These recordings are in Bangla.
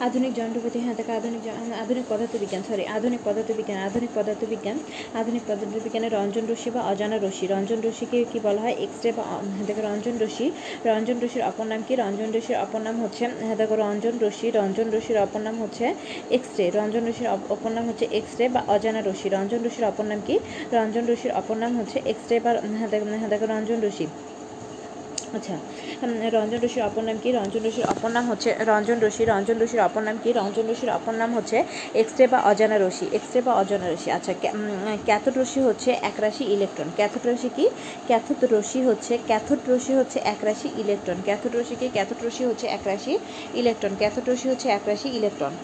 আধুনিক যন্ত্রপাতি হ্যাঁ দেখো আধুনিক আধুনিক পদার্থবিজ্ঞান সরি আধুনিক পদার্থবিজ্ঞান আধুনিক পদার্থবিজ্ঞান, আধুনিক পদার্থবিজ্ঞানের রঞ্জন রশ্মি বা অজানা রশ্মি। রঞ্জন রশ্মিকে কি বলা হয়? এক্স রে বা হ্যাঁ দেখো রঞ্জন রশ্মি, রঞ্জন রশ্মির অপর নাম কি? রঞ্জন রশ্মির অপর নাম হচ্ছে হ্যাঁ দেখো রঞ্জন রশ্মি, রঞ্জন রশ্মির অপর নাম হচ্ছে এক্স রে রঞ্জন রশ্মির অপ- অপর নাম হচ্ছে এক্স রে বা অজানা রশ্মি। রঞ্জন রশ্মির অপর নাম কি? রঞ্জন রশ্মির অপর নাম হচ্ছে এক্স রে বা হ্যাঁ হ্যাঁ দেখো রঞ্জন রশ্মি। আচ্ছা রঞ্জন রশ্মির অপর নাম কি? রঞ্জন রশ্মির অপর নাম হচ্ছে, রঞ্জন রশ্মি রঞ্জন রশ্মির অপর নাম কি? রঞ্জন রশ্মির অপর নাম হচ্ছে এক্সরে বা অজানা রশ্মি এক্সরে বা অজানা রশ্মি আচ্ছা ক্যাথোড রশ্মি হচ্ছে একরাশি ইলেকট্রন। ক্যাথোড রশ্মি কি? ক্যাথোড রশ্মি হচ্ছে, ক্যাথোড রশ্মি হচ্ছে একরাশি ইলেকট্রন। ক্যাথোড রশ্মি কি? ক্যাথোড রশ্মি হচ্ছে একরাশি ইলেকট্রন। ক্যাথোড রশ্মি হচ্ছে একরাশি ইলেকট্রন।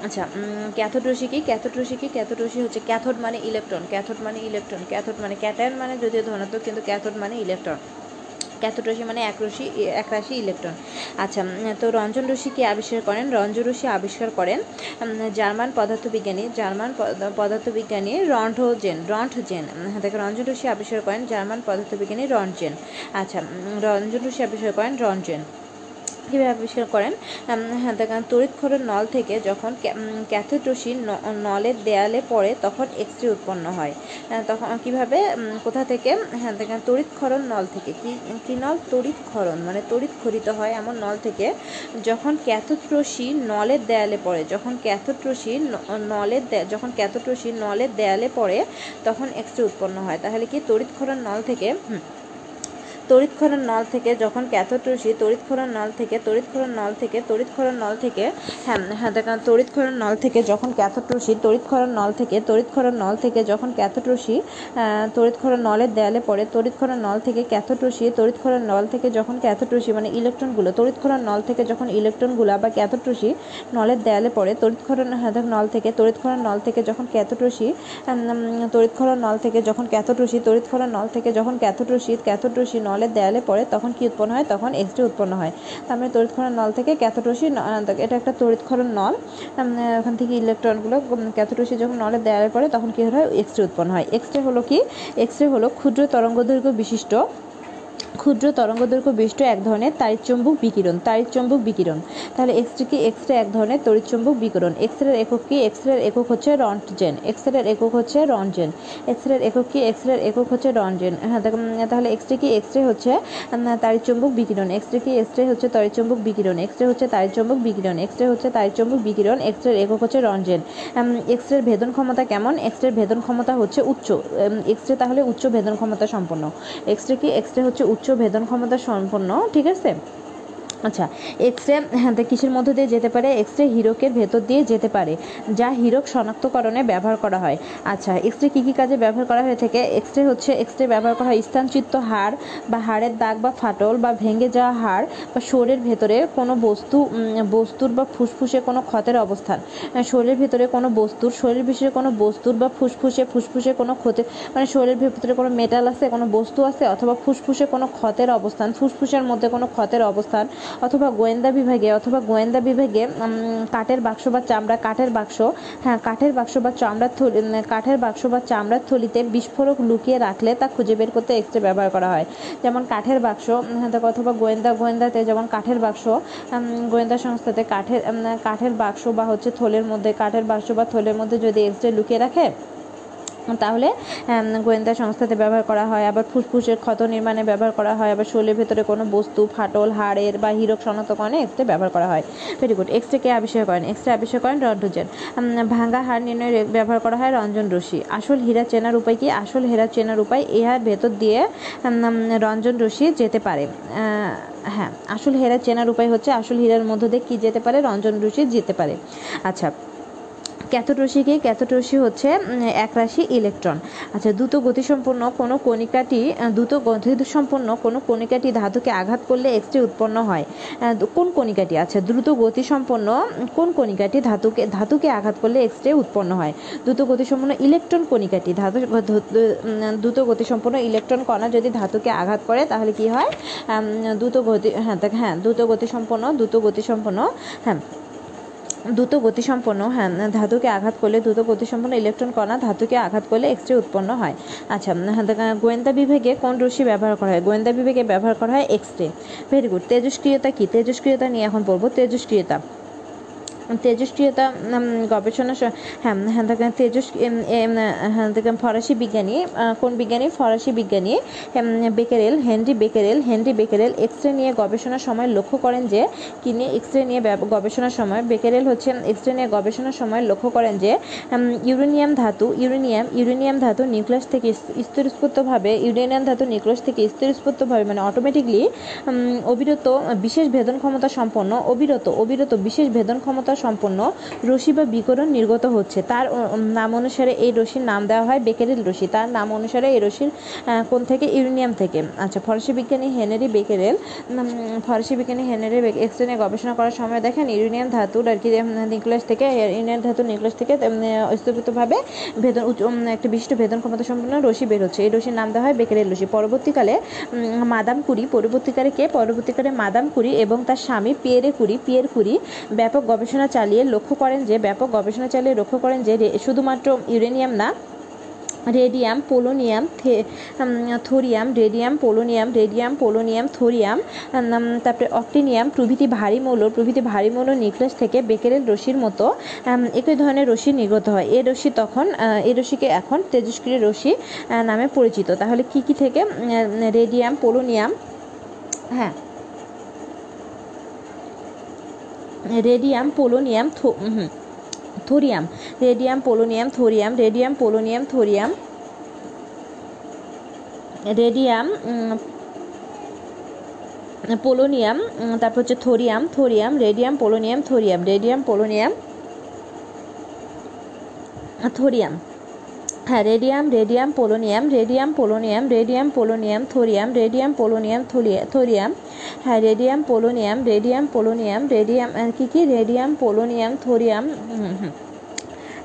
আচ্ছা ক্যাথোড রশ্মি কি? ক্যাথোড কি? ক্যাথোড হচ্ছে ক্যাথোড মানে ইলেকট্রন ক্যাথোড মানে ইলেকট্রন ক্যাথোড মানে ক্যাটায়ন মানে যদিও ধনাত্মক কিন্তু ক্যাথোড মানে ইলেকট্রন ক্যাথোড রশ্মি মানে এক রশ্মি এক রাশি ইলেকট্রন আচ্ছা তো রঞ্জন রশ্মি কি আবিষ্কার করেন? রঞ্জন রশ্মি আবিষ্কার করেন জার্মান পদার্থবিজ্ঞানী জার্মান পদার্থবিজ্ঞানী রন্ঠজেন রন্ঠজেন হ্যাঁ, দেখো রঞ্জন রশ্মি আবিষ্কার করেন জার্মান পদার্থবিজ্ঞানী রন্টজেন। আচ্ছা রঞ্জন রশ্মি আবিষ্কার করেন রন্টজেন। কীভাবে আবিষ্কার করেন? হ্যাঁ দেখেন তড়িৎক্ষরণ নল থেকে যখন ক্যা- উম, ক্যাথোড রশ্মি ন- নলের দেয়ালে পড়ে তখন এক্স রে উৎপন্ন হয়। তখন কীভাবে কোথা থেকে? হ্যাঁ দেখেন তড়িৎ তড়িৎক্ষরণ নল থেকে। কি কি নল? তড়িৎক্ষরণ মানে তড়িৎ খরিত হয় এমন নল থেকে যখন ক্যাথোড রশ্মি নলের দেয়ালে পড়ে যখন ন- নলের যখন ক্যাথোড রশ্মি নলের দেয়ালে পড়ে তখন এক্স রে উৎপন্ন হয়। তাহলে কি তড়িৎ তড়িৎক্ষরণ নল থেকে? তড়িৎক্ষরণ নল থেকে যখন ক্যাথোড রশ্মি তড়িৎক্ষরণ নল থেকে তড়িৎক্ষরণ নল থেকে তড়িৎক্ষরণ নল থেকে হ্যাঁ হ্যাঁ দেখেন তড়িৎক্ষরণ নল থেকে যখন ক্যাথোড রশ্মি তড়িৎক্ষরণ নল থেকে তড়িৎক্ষরণ নল থেকে যখন ক্যাথোড আহ, তড়িৎক্ষরণ নলের দেয়ালে পড়ে তড়িৎক্ষরণ নল থেকে ক্যাথোড রশ্মি তড়িৎক্ষরণ নল থেকে যখন ক্যাথোড মানে ইলেকট্রনগুলো তড়িৎক্ষরণ নল থেকে যখন ইলেকট্রনগুলো বা ক্যাথোড নলের দেয়ালে পড়ে তড়িৎক্ষরণ হ্যাঁ নল থেকে তড়িৎক্ষরণ নল থেকে যখন ক্যাথোড রশ্মি তড়িৎক্ষরণ নল থেকে যখন ক্যাথোড রশ্মি তড়িৎক্ষরণ নল থেকে যখন ক্যাথোড রশ্মি রশ্মি নলের দেয়ালে পড়ে তখন কি উৎপন্ন হয়? তখন এক্স রে উৎপন্ন হয়। তার মানে নল থেকে আহ, এটা একটা তড়িৎক্ষরণ নল। ওখান থেকে ইলেকট্রনগুলো ক্যাথোটোসি যখন নলের দেয়ালে পড়ে তখন কী হয়? এক্স রে উৎপন্ন হয়। এক্স রে হলো কি? এক্স রে হলো ক্ষুদ্র তরঙ্গদৈর্ঘ্য বিশিষ্ট ক্ষুদ্র তরঙ্গদৈর্ঘ্য বিশিষ্ট এক ধরনের তাড়িৎচম্বুক বিকিরণ তাড়িৎচম্বুক বিকিরণ। তাহলে এক্স রে কি এক্স রে এক ধরনের তড়িৎচম্বুক বিকিরণ? এক্স রের একক কি? এক্স রের একক হচ্ছে রন্টজেন। এক্স রের একক হচ্ছে রন্টজেন। এক্স রের একক কি? এক্স রের একক হচ্ছে রন্টজেন। হ্যাঁ তাহলে এক্স রে কি এক্স রে হচ্ছে উম, তাড়িৎচম্বুক বিকিরণ। এক্স রে কি এক্স রে হচ্ছে তাড়িৎচম্বুক বিকিরণ। এক্স রে হচ্ছে তাড়িৎচম্বুক বিকিরণ। এক্স রে হচ্ছে তাড়িৎচম্বুক বিকিরণ। এক্স রের একক হচ্ছে রন্টজেন। এক্স রের ভেদন ক্ষমতা কেমন? এক্স রের ভেদন ক্ষমতা হচ্ছে উচ্চ। এক্স রে তাহলে উচ্চ ভেদন ক্ষমতা সম্পন্ন। এক্স রে কি এক্স রে হচ্ছে উচ্চ ভেদন ক্ষমতা সম্পন্ন ঠিক আছে? আচ্ছা এক্স রে হ্যাঁ কিসের মধ্য দিয়ে যেতে পারে? এক্স রে হীরকের ভেতর দিয়ে যেতে পারে, যা হীরক শনাক্তকরণে ব্যবহার করা হয়। আচ্ছা এক্স রে কী কী কাজে ব্যবহার করা হয়ে থাকে? এক্স রে হচ্ছে এক্স রে ব্যবহার করা হয় স্থানচিত্ত হাড় বা হাড়ের দাগ বা ফাটল বা ভেঙে যাওয়া হাড় বা শরীরের ভেতরে কোনো বস্তু বস্তুর বা ফুসফুসে কোনো ক্ষতের অবস্থান। শরীরের ভেতরে কোনো বস্তুর শরীর বিশেষে কোনো বস্তুর বা ফুসফুসে ফুসফুসে কোনো ক্ষতি মানে শরীরের ভেতরে কোনো মেটাল আছে, কোনো বস্তু আছে, অথবা ফুসফুসে কোনো ক্ষতের অবস্থান, ফুসফুসের মধ্যে কোনো ক্ষতের অবস্থান অথবা গোয়েন্দা বিভাগে অথবা গোয়েন্দা বিভাগে কাঠের বাক্স বা চামড়া কাঠের বাক্স হ্যাঁ কাঠের বাক্স বা চামড়ার থলি কাঠের বাক্স বা চামড়ার থলিতে বিস্ফোরক লুকিয়ে রাখলে তা খুঁজে বের করতে এক্স রে ব্যবহার করা হয়। যেমন কাঠের বাক্স হ্যাঁ, অথবা গোয়েন্দা গোয়েন্দাতে যেমন কাঠের বাক্স গোয়েন্দা সংস্থাতে কাঠের কাঠের বাক্স বা হচ্ছে থলের মধ্যে কাঠের বাক্স বা থলের মধ্যে যদি এক্স রে লুকিয়ে রাখে তাহলে গোয়েন্দা সংস্থাতে ব্যবহার করা হয়, আবার ফুসফুসের ক্ষত নির্মাণে ব্যবহার করা হয়, আবার শরীরের ভেতরে কোনো বস্তু, ফাটল, হাড়ের বা হীরক শনাক্তকরণে এক্স রে ব্যবহার করা হয়। ভেরি গুড এক্স রে কে আবিষ্কার করেন। এক্স রে আবিষ্কার করেন রন্টজেন। ভাঙ্গা হাড় নির্ণয়ে ব্যবহার করা হয় রঞ্জন রশ্মি আসল হীরা চেনার উপায় কি? আসল হীরা চেনার উপায় ইহার ভেতর দিয়ে রঞ্জন রশ্মি যেতে পারে। হ্যাঁ আসল হীরা চেনার উপায় হচ্ছে, আসল হীরার মধ্য দিয়ে কী যেতে পারে? রঞ্জন রশ্মি যেতে পারে। আচ্ছা ক্যাথোড কি ক্যাথোড হচ্ছে উম, একরাশি ইলেকট্রন। আচ্ছা দ্রুত গতিসম্পন্ন কোনো কণিকাটি দ্রুত গতিসম্পন্ন কোনো কণিকাটি ধাতুকে আঘাত করলে এক্স রে উৎপন্ন হয়। কোন কণিকাটি? আচ্ছা দ্রুত গতিসম্পন্ন কোন কণিকাটি ধাতুকে ধাতুকে আঘাত করলে এক্স রে উৎপন্ন হয়? দ্রুত গতিসম্পন্ন ইলেকট্রন কণিকাটি ধাতু দ্রুত গতিসম্পন্ন ইলেকট্রন কণা যদি ধাতুকে আঘাত করে তাহলে কি হয়? দ্রুত গতি হ্যাঁ হ্যাঁ দ্রুত গতিসম্পন্ন দ্রুত গতিসম্পন্ন হ্যাঁ। দ্রুত গতিসম্পন্ন হ্যাঁ ধাতুকে আঘাত করলে দ্রুত গতিসম্পন্ন ইলেকট্রন কণা ধাতুকে আঘাত করলে এক্সরে উৎপন্ন হয়। আচ্ছা হ্যাঁ, গোয়েন্দা বিভাগে কোন রশ্মি ব্যবহার করা হয়? গোয়েন্দা বিভাগে ব্যবহার করা হয় এক্সরে ভেরি গুড তেজস্ক্রিয়তা কি? তেজস্ক্রিয়তা নিয়ে এখন বলব। তেজস্ক্রিয়তা। তেজস্ক্রিয়তা গবেষণা হ্যাঁ হ্যাঁ দেখেন তেজস হ্যাঁ দেখেন, ফরাসি বিজ্ঞানী কোন বিজ্ঞানী? ফরাসি বিজ্ঞানী Becquerel, Henri Becquerel Henri Becquerel X ray নিয়ে গবেষণার সময় লক্ষ্য করেন যে কি নিয়ে এক্স রে নিয়ে গবেষণার সময়, বেকেরেল হচ্ছে এক্স রে নিয়ে গবেষণার সময় লক্ষ্য করেন যে ইউরেনিয়াম ধাতু, ইউরেনিয়াম ইউরেনিয়াম ধাতু নিউক্লিয়াস থেকে স্থিরস্ফূর্তভাবে ইউরেনিয়াম ধাতু নিউক্লিয়াস থেকে স্থিরস্ফূর্তভাবে মানে অটোমেটিকলি অবিরত বিশেষ ভেদন ক্ষমতা সম্পন্ন, অবিরত অবিরত বিশেষ ভেদন ক্ষমতা সম্পন্ন রশ্মি বা বিকরণ নির্গত হচ্ছে। তার নাম অনুসারে এই রশ্মির নাম দেওয়া হয় বেকেরেল রশ্মি তার নাম অনুসারে এই রশ্মির কোন থেকে ইউরেনিয়াম থেকে। আচ্ছা ফরাসি বিজ্ঞানী হেনরি বেকেরেল ফরাসি বিজ্ঞানী হেনরি এক্স গবেষণা করার সময় দেখেন ইউরেনিয়াম ধাতুর আর কি নিউক্লিয়াস থেকে ইউরেনিয়াম ধাতুর নিউক্লিয়াস থেকে স্থপিতভাবে ভেদন একটা বিশিষ্ট ভেদন ক্ষমতা সম্পন্ন রশ্মি বের হচ্ছে। এই রশ্মির নাম দেওয়া হয় বেকেরেল রশ্মি পরবর্তীকালে মাদাম কুরি, পরবর্তীকালে কে? পরবর্তীকালে মাদাম কুরি এবং তার স্বামী পিয়েরে কুরি। পিয়ের কুরি ব্যাপক গবেষণা চালিয়ে লক্ষ্য করেন যে, ব্যাপক গবেষণা চালিয়ে লক্ষ্য করেন যে শুধুমাত্র ইউরেনিয়াম না, radium, polonium thorium, radium, polonium radium, polonium, thorium তারপরে অক্টিনিয়াম, প্রভৃতি ভারী মৌল, প্রভৃতি ভারী মৌল নিউক্লিয়াস থেকে বেকেরেল রশ্মির মতো একই ধরনের রশ্মি নির্গত হয়। এই রশ্মি তখন এই রশ্মিকে এখন তেজস্ক্রিয় রশ্মি নামে পরিচিত। তাহলে কি কি থেকে রেডিয়াম, পোলোনিয়াম হ্যাঁ radium polonium thorium radium polonium thorium radium polonium thorium radium polonium তারপর হচ্ছে thorium thorium radium polonium thorium radium polonium thorium হ্যাঁ radium radium polonium radium polonium radium polonium thorium radium polonium thoria thorium হ্যাঁ radium polonium radium polonium radium কী কি? Radium polonium thorium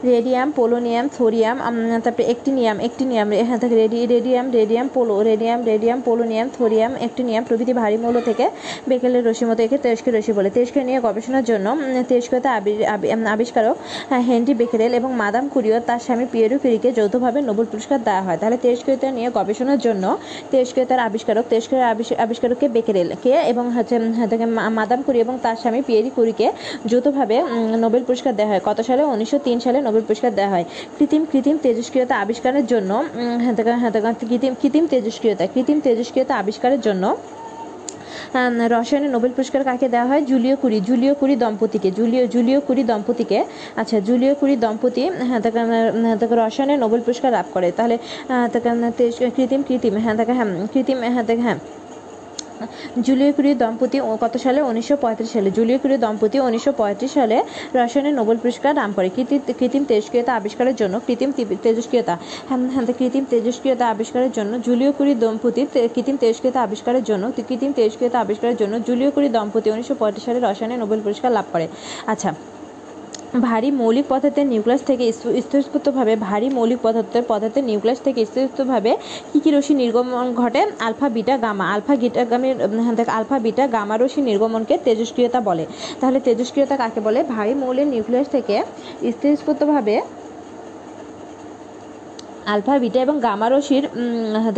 radium polonium thorium তারপরে একটিনিয়াম একটিনিয়াম রে- হ্যাঁ থাকে রেডি radium radium polo radium radium polonium thorium actinium প্রভৃতি ভারী মৌল থেকে বেকেলের রশ্মি মতো একে তেজস্ক্রিয় রশ্মি বলে। তেজস্ক্রিয় নিয়ে গবেষণার জন্য তেজস্ক্রিয়তা আবি- আবি- আবিষ্কারক হ্যাঁ, হেনরি বেকেরেল এবং মাদাম কুরিও তার স্বামী পিয়েরু কিরিকে যৌথভাবে নোবেল পুরস্কার দেওয়া হয়। তাহলে তেজস্ক্রিয়তা নিয়ে গবেষণার জন্য তেজস্ক্রিয়তার আবিষ্কারক তেজস্ক্রিয় আবিষ- আবিষ্কারককে বেকেরেল কে এবং হচ্ছে হ্যাঁ, মাদাম কুরি এবং তার স্বামী পিয়েরি কুরিকে যৌথভাবে নোবেল পুরস্কার দেওয়া হয়। কত সালে? উনিশশো তিন সালে নোবেল পুরস্কার দেওয়া হয়। কৃত্রিম কৃত্রিম তেজস্ক্রিয়তা আবিষ্কারের জন্য হ্যাঁ, হ্যাঁ, কৃত্রিম কৃত্রিম তেজস্ক্রিয়তা কৃত্রিম তেজস্ক্রিয়তা আবিষ্কারের জন্য আম, রসায়নে নোবেল পুরস্কার কাকে দেওয়া হয়? জুলিও কুরি জুলিও কুরি দম্পতিকে জুলিও জুলিও কুরি দম্পতিকে আচ্ছা জুলিও কুরি দম্পতি হ্যাঁ তাকে হ্যাঁ, তাকে রসায়নে নোবেল পুরস্কার লাভ করে। তাহলে তাকে কৃত্রিম কৃত্রিম হ্যাঁ তাকে হ্যাঁ কৃত্রিম হ্যাঁ তাকে হ্যাঁ জুলিও কুরি দম্পতি কত সালে? উনিশশো পঁয়ত্রিশ সালে। জুলিও কুরি দম্পতি উনিশশো পঁয়ত্রিশ সালে রসায়নে নোবেল পুরস্কার নাম করে। কৃত্রিম তেজস্ক্রিয়তা আবিষ্কারের জন্য, কৃত্রিম তেজস্ক্রিয়তা হ্যাঁ হ্যাঁ কৃত্রিম তেজস্ক্রিয়তা আবিষ্কারের জন্য জুলিও কুরি দম্পতি কৃত্রিম তেজস্ক্রিয়তা আবিষ্কারের জন্য কৃত্রিম তেজস্ক্রিয়তা আবিষ্কারের জন্য জুলিও কুরি দম্পতি উনিশশো পঁয়ত্রিশ সালে রসায়নে নোবেল পুরস্কার লাভ করে। আচ্ছা ভারী মৌলিক পদার্থের নিউক্লিয়াস থেকে স্থ- স্থিরস্ফূর্তভাবে ভারী মৌলিক পদার্থের পদার্থের নিউক্লিয়াস থেকে স্থিরস্ফূর্তভাবে কী কী রশ্মি নির্গমন ঘটে? Alpha, beta, gamma. আলফা, গিটা, গামের আলফা, বিটা, গামা রশ্মি নির্গমনকে তেজস্ক্রিয়তা বলে। তাহলে তেজস্ক্রিয়তা কাকে বলে? ভারী মৌলের নিউক্লিয়াস থেকে স্থিরস্ফূর্তভাবে আলফা, বিটা এবং গামা রশ্মির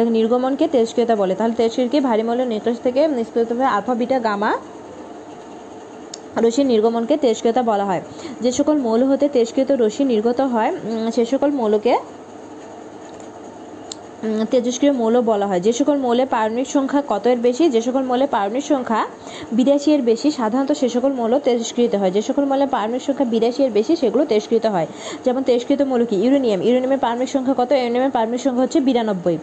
নির্গমনকে তেজস্ক্রিয়তা বলে। তাহলে তেজস্ক্রিয়কে ভারী মৌলের নিউক্লিয়াস থেকে নিষ্কৃতভাবে আলফা, বিটা, গামা রশ্মির নির্গমনকে তেজস্ক্রিয়তা বলা হয়। যে সকল মৌল হতে তেজস্ক্রিয়ত রশ্মি নির্গত হয় সে সকল মৌলকে তেজস্ক্রিয় মৌল বলা হয়। যে সকল মৌলের পারমাণবিক সংখ্যা কত এর বেশি, যে সকল মৌলের পারমাণবিক সংখ্যা বিরাশি এর বেশি, সাধারণত সে সকল মৌল তেজস্কৃত হয়। যে সকল মৌলের পারমাণবিক সংখ্যা বিরাশি এর বেশি, সেগুলো তেজস্কৃত হয়। যেমন তেজস্কৃত মৌল কি? ইউরেনিয়াম। ইউরেনিয়ামের পারমাণবিক সংখ্যা কত? ইউরেনিয়ামের পারমাণবিক সংখ্যা হচ্ছে বিরানব্বই।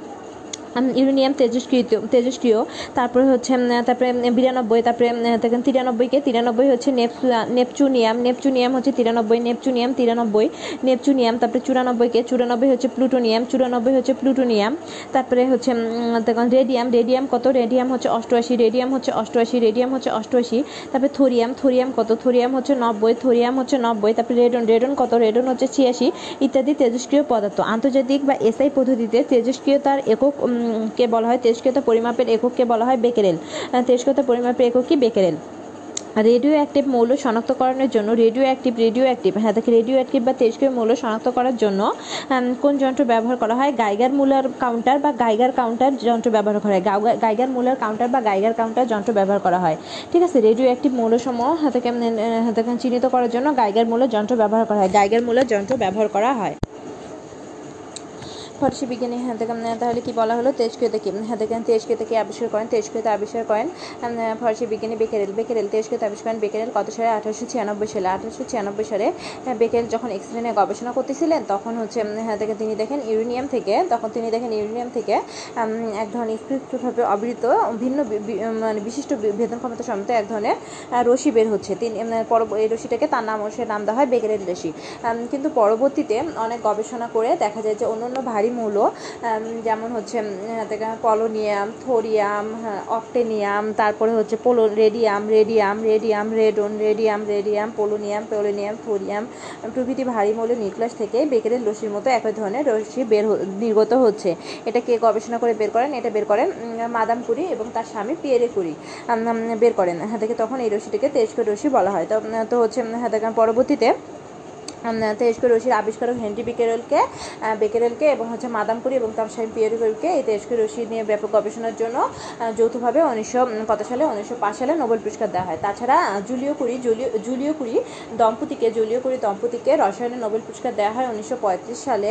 ইউরেনিয়াম তেজস্ক্রিয় তেজস্ক্রিয়, তারপরে হচ্ছে তারপরে বিরানব্বই, তারপরে তিরানব্বইকে তিরানব্বই হচ্ছে নেপ- নেপচুনিয়াম নেপচুনিয়াম হচ্ছে তিরানব্বই, নেপচুনিয়াম তিরানব্বই, নেপচুনিয়াম, তারপরে চুরানব্বইকে, চুরানব্বই হচ্ছে প্লুটোনিয়াম, চুরানব্বই হচ্ছে প্লুটোনিয়াম, তারপরে হচ্ছে রেডিয়াম রেডিয়াম কত? রেডিয়াম হচ্ছে অষ্টআশি, রেডিয়াম হচ্ছে অষ্টআশি, রেডিয়াম হচ্ছে অষ্টআশি, তারপরে থোরিয়াম থোরিয়াম কত? থোরিয়াম হচ্ছে নব্বই, থোরিয়াম হচ্ছে নব্বই, তারপরে রেডন রেডন কত? রেডন হচ্ছে ছিয়াশি, ইত্যাদি তেজস্ক্রিয় পদার্থ। আন্তর্জাতিক বা এসআই পদ্ধতিতে তেজস্ক্রিয়তার একক কে বলা হয়? তেজস্ক্রিয়তা পরিমাপের একককে বলা হয়? বেকেরেল। তেজস্ক্রিয়তা পরিমাপের একক কি? বেকেরেল। রেডিও অ্যাক্টিভ মৌল শনাক্তকরণের জন্য রেডিও অ্যাক্টিভ রেডিও অ্যাক্টিভ হ্যাঁ দেখে রেডিও অ্যাক্টিভ বা তেজস্ক্রিয় মৌল শনাক্ত করার জন্য কোন যন্ত্র ব্যবহার করা হয়? গাইগার মুলার কাউন্টার বা গাইগার কাউন্টার যন্ত্র ব্যবহার করা হয়। গাইগার মুলার কাউন্টার বা গাইগার কাউন্টার যন্ত্র ব্যবহার করা হয়। ঠিক আছে? রেডিও অ্যাক্টিভ মৌলসমূহ হাতে চিহ্নিত করার জন্য গাইগার মূলের যন্ত্র ব্যবহার করা হয়। গাইগার মূলের যন্ত্র ব্যবহার করা হয়। ফরাসি বিজ্ঞানী হ্যাঁ তাহলে কি বলা হলো? তেজক্রিয়তা কি? হ্যাঁ থেকে তেজক্রিয়তা কি আবিষ্কার করেন? তেজক্রিয়তা আবিষ্কার করেন ফরাসি বিজ্ঞানী বেকেরেল। বেকেরেল তেজক্রিয়তা আবিষ্কার করেন বেকেরেল কত সালে? আঠারোশো ছিয়ানব্বই সালে। আঠারোশো ছিয়ানব্বই সালে বেকেরেল যখন এক্স রে গবেষণা করতেছিলেন তখন হচ্ছে হ্যাঁ তিনি দেখেন ইউরেনিয়াম থেকে তখন তিনি দেখেন ইউরেনিয়াম থেকে এক ধরনের স্পৃষ্টভাবে অবৃত ভিন্ন মানে বিশিষ্ট ভেদন ক্ষমতা সম্মত এক ধরনের রশি বের হচ্ছে। তিনি এই রশিটাকে তার নাম সে নাম দেওয়া হয় বেকেরেল উম, কিন্তু পরবর্তীতে অনেক গবেষণা করে দেখা যায় যে অন্য অন্য ভারী মৌল যেমন হচ্ছে পলোনিয়াম থোরিয়াম হ্যাঁ, অক্টেনিয়াম তারপরে হচ্ছে polo radium radium radium radon radium radium polonium polonium thorium প্রভৃতি ভারী মৌল নিউক্লিয়াস থেকে বেকেরের রশ্মির মতো একই ধরনের রশ্মি বের নির্গত হচ্ছে। এটা কে গবেষণা করে বের করেন? এটা বের করেন মাদাম কুরি এবং তার স্বামী পিয়েরে কুরি। বের করেন। হ্যাঁ তখন এই রশ্মিটিকে তেজস্ক্রিয় রশ্মি বলা হয়। তো তো হচ্ছে হ্যাঁ পরবর্তীতে তেজস্ক্রিয় রশির আবিষ্কারক হেনরি বেকেরেলকে বেকেরেলকে এবং হচ্ছে মাদাম কুরি এবং তার স্বামী পিয়েরে কুরিকে এই তেজস্ক্রিয় রশ্মি নিয়ে ব্যাপক গবেষণার জন্য যৌথভাবে উনিশশো কত সালে? উনিশশো পাঁচ সালে নোবেল পুরস্কার দেওয়া হয়। তাছাড়া Joliot Curie Joliot Joliot Curie দম্পতিকে Joliot Curie দম্পতিকে রসায়নে নোবেল পুরস্কার দেওয়া হয় উনিশশো পঁয়ত্রিশ সালে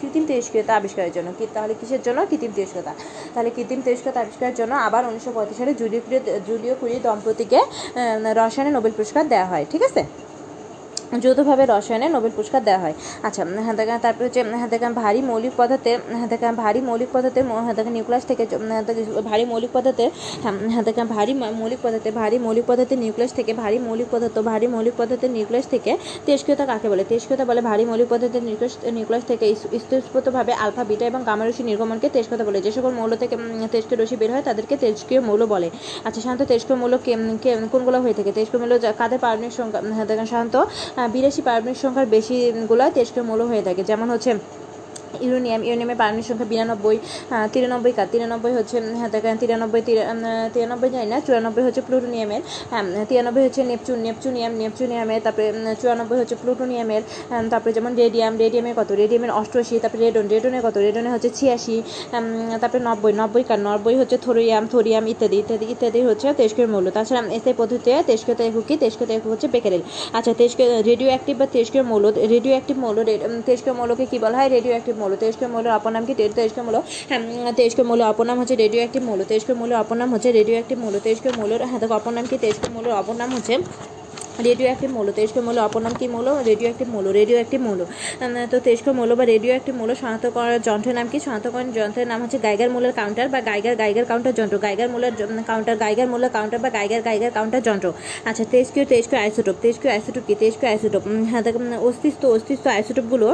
কৃত্রিম তেজস্ক্রিয়তা আবিষ্কারের জন্য। তাহলে কিসের জন্য? কৃত্রিম তেজস্ক্রিয়তা। তাহলে কৃত্রিম তেজস্ক্রিয়তা আবিষ্কারের জন্য আবার উনিশশো পঁয়ত্রিশ সালে জুলিও কুরি জুলিও কুরি দম্পতিকে আহ, রসায়নে নোবেল পুরস্কার দেওয়া হয়। ঠিক আছে? যৌথভাবে রসায়নে নোবেল পুরস্কার দেওয়া হয়। আচ্ছা হ্যাঁ দেখেন তারপরে হচ্ছে হ্যাঁ দেখা ভারী মৌলিক পদার্থের হ্যাঁ দেখেন ভারী মৌলিক পদার্থের ম- হ্যাঁ দেখা নিউক্লিয়াস থেকে ভারী মৌলিক পদার্থের হ্যাঁ হ্যাঁ দেখা ভারী মৌলিক পদার্থে, ভারী মৌলিক পদার্থের নিউক্লিয়াস থেকে, ভারী মৌলিক পদার্থ, ভারী মৌলিক পদার্থের নিউক্লিয়াস থেকে তেজক্রিয়তা কাকে বলে? তেজক্রিয়তা বলে ভারী মৌলিক পদার্থের নিউক্লিয়াস নিউক্লিয়াস থেকে ইস- ইস্তুস্ফূর্তভাবে আলফা, বিটা এবং গামা রশ্মি নির্গমনকে তেজক্রিয়তা বলে। যে সকল মৌল থেকে তেজস্ক্রিয় রশ্মি বের হয়, তাদেরকে তেজস্ক্রিয় মৌল বলে। আচ্ছা সাধারণত তেজস্ক্রিয় মৌল কোনগুলো হয়ে থাকে? তেজস্ক্রিয় মৌল কাদের পারমাণবিক সংখ্যা হ্যাঁ দেখেন সাধারণত বিরাশি পারমাণবিক সংখ্যার বেশিগুলো তেজস্ক্রিয় মৌল হয়ে থাকে। যেমন হচ্ছে ইউরেনিয়াম ইউরেনিয়ামের পারমাণবিক সংখ্যা বিরানব্বই তিরানব্বই কার। তিরানব্বই হচ্ছে হ্যাঁ তিরানব্বই তিরা- তিরানব্বই জানি না চুরানব্বই হচ্ছে প্লুটোনিয়ামের। হ্যাঁ তিরানব্বই হচ্ছে নেপচুন নেপচুনিয়াম নেপচুনিয়ামের তারপরে চুরানব্বই হচ্ছে প্লুটোনিয়ামের তারপরে যেমন রেডিয়াম রেডিয়ামের কত? রেডিয়ামের অষ্টআশি তারপরে রেডন রেডনের কত? রেডনের হচ্ছে ছিয়াশি তারপরে নব্বই নব্বই কার? নব্বই হচ্ছে থোরিয়াম থোরিয়াম ইত্যাদি ইত্যাদি ইত্যাদি হচ্ছে তেজস্ক্রিয় মৌল। তাছাড়া এসআই পদ্ধতিতে তেজস্ক্রিয়তা একক কি? তেজস্ক্রিয়তা একক হচ্ছে বেকারেল আচ্ছা তেজস্ক্রিয় রেডিও অ্যাক্টিভ বা তেজস্ক্রিয় মৌল রেডিও অ্যাক্টিভ মৌল রে- উম, মৌলকে কী বলা হয়? রেডিও অ্যাক্টিভ মৌল, তেজস্ক্রিয় মৌলের অপর নাম কি? তে- তেজস্ক্রিয় মৌল। হ্যাঁ তেজস্ক্রিয় মৌল অপর নাম হচ্ছে রেডিও অ্যাক্টিভ মৌল, তেজস্ক্রিয় মৌল অপর নাম হচ্ছে রেডিও অ্যাক্টিভ মৌল, তেজস্ক্রিয় মৌলের হ্যাঁ দেখো অপর নাম কি? তেজস্ক্রিয় মৌলের অপর নাম হচ্ছে রেডিও অ্যাক্টিভ মৌল তেজস্ক্রিয় মৌল, অপর নাম কি মৌল? রেডিও অ্যাক্টিভ মৌল রেডিও অ্যাক্টিভ মৌল তো তেজস্ক্রিয় মৌল বা রেডিও অ্যাক্টিভ মৌল শনাক্ত করার যন্ত্রের নাম কি? শনাক্তকরণ যন্ত্রের নাম হচ্ছে গাইগার মৌলের কাউন্টার বা গাইগার গাইগার কাউন্টার যন্ত্র। গাইগার মৌলের কাউন্টার গাইগার মৌলের কাউন্টার বা গাইগার গাইগার কাউন্টার যন্ত্র। আচ্ছা তেজস্ক্রিয় তেজস্ক্রিয় আইসোটোপ তেজস্ক্রিয় আইসোটোপ কি? তেজস্ক্রিয় আইসোটোপ হ্যাঁ অস্তিত্ব অস্তিত্ব আইসোটোপগুলো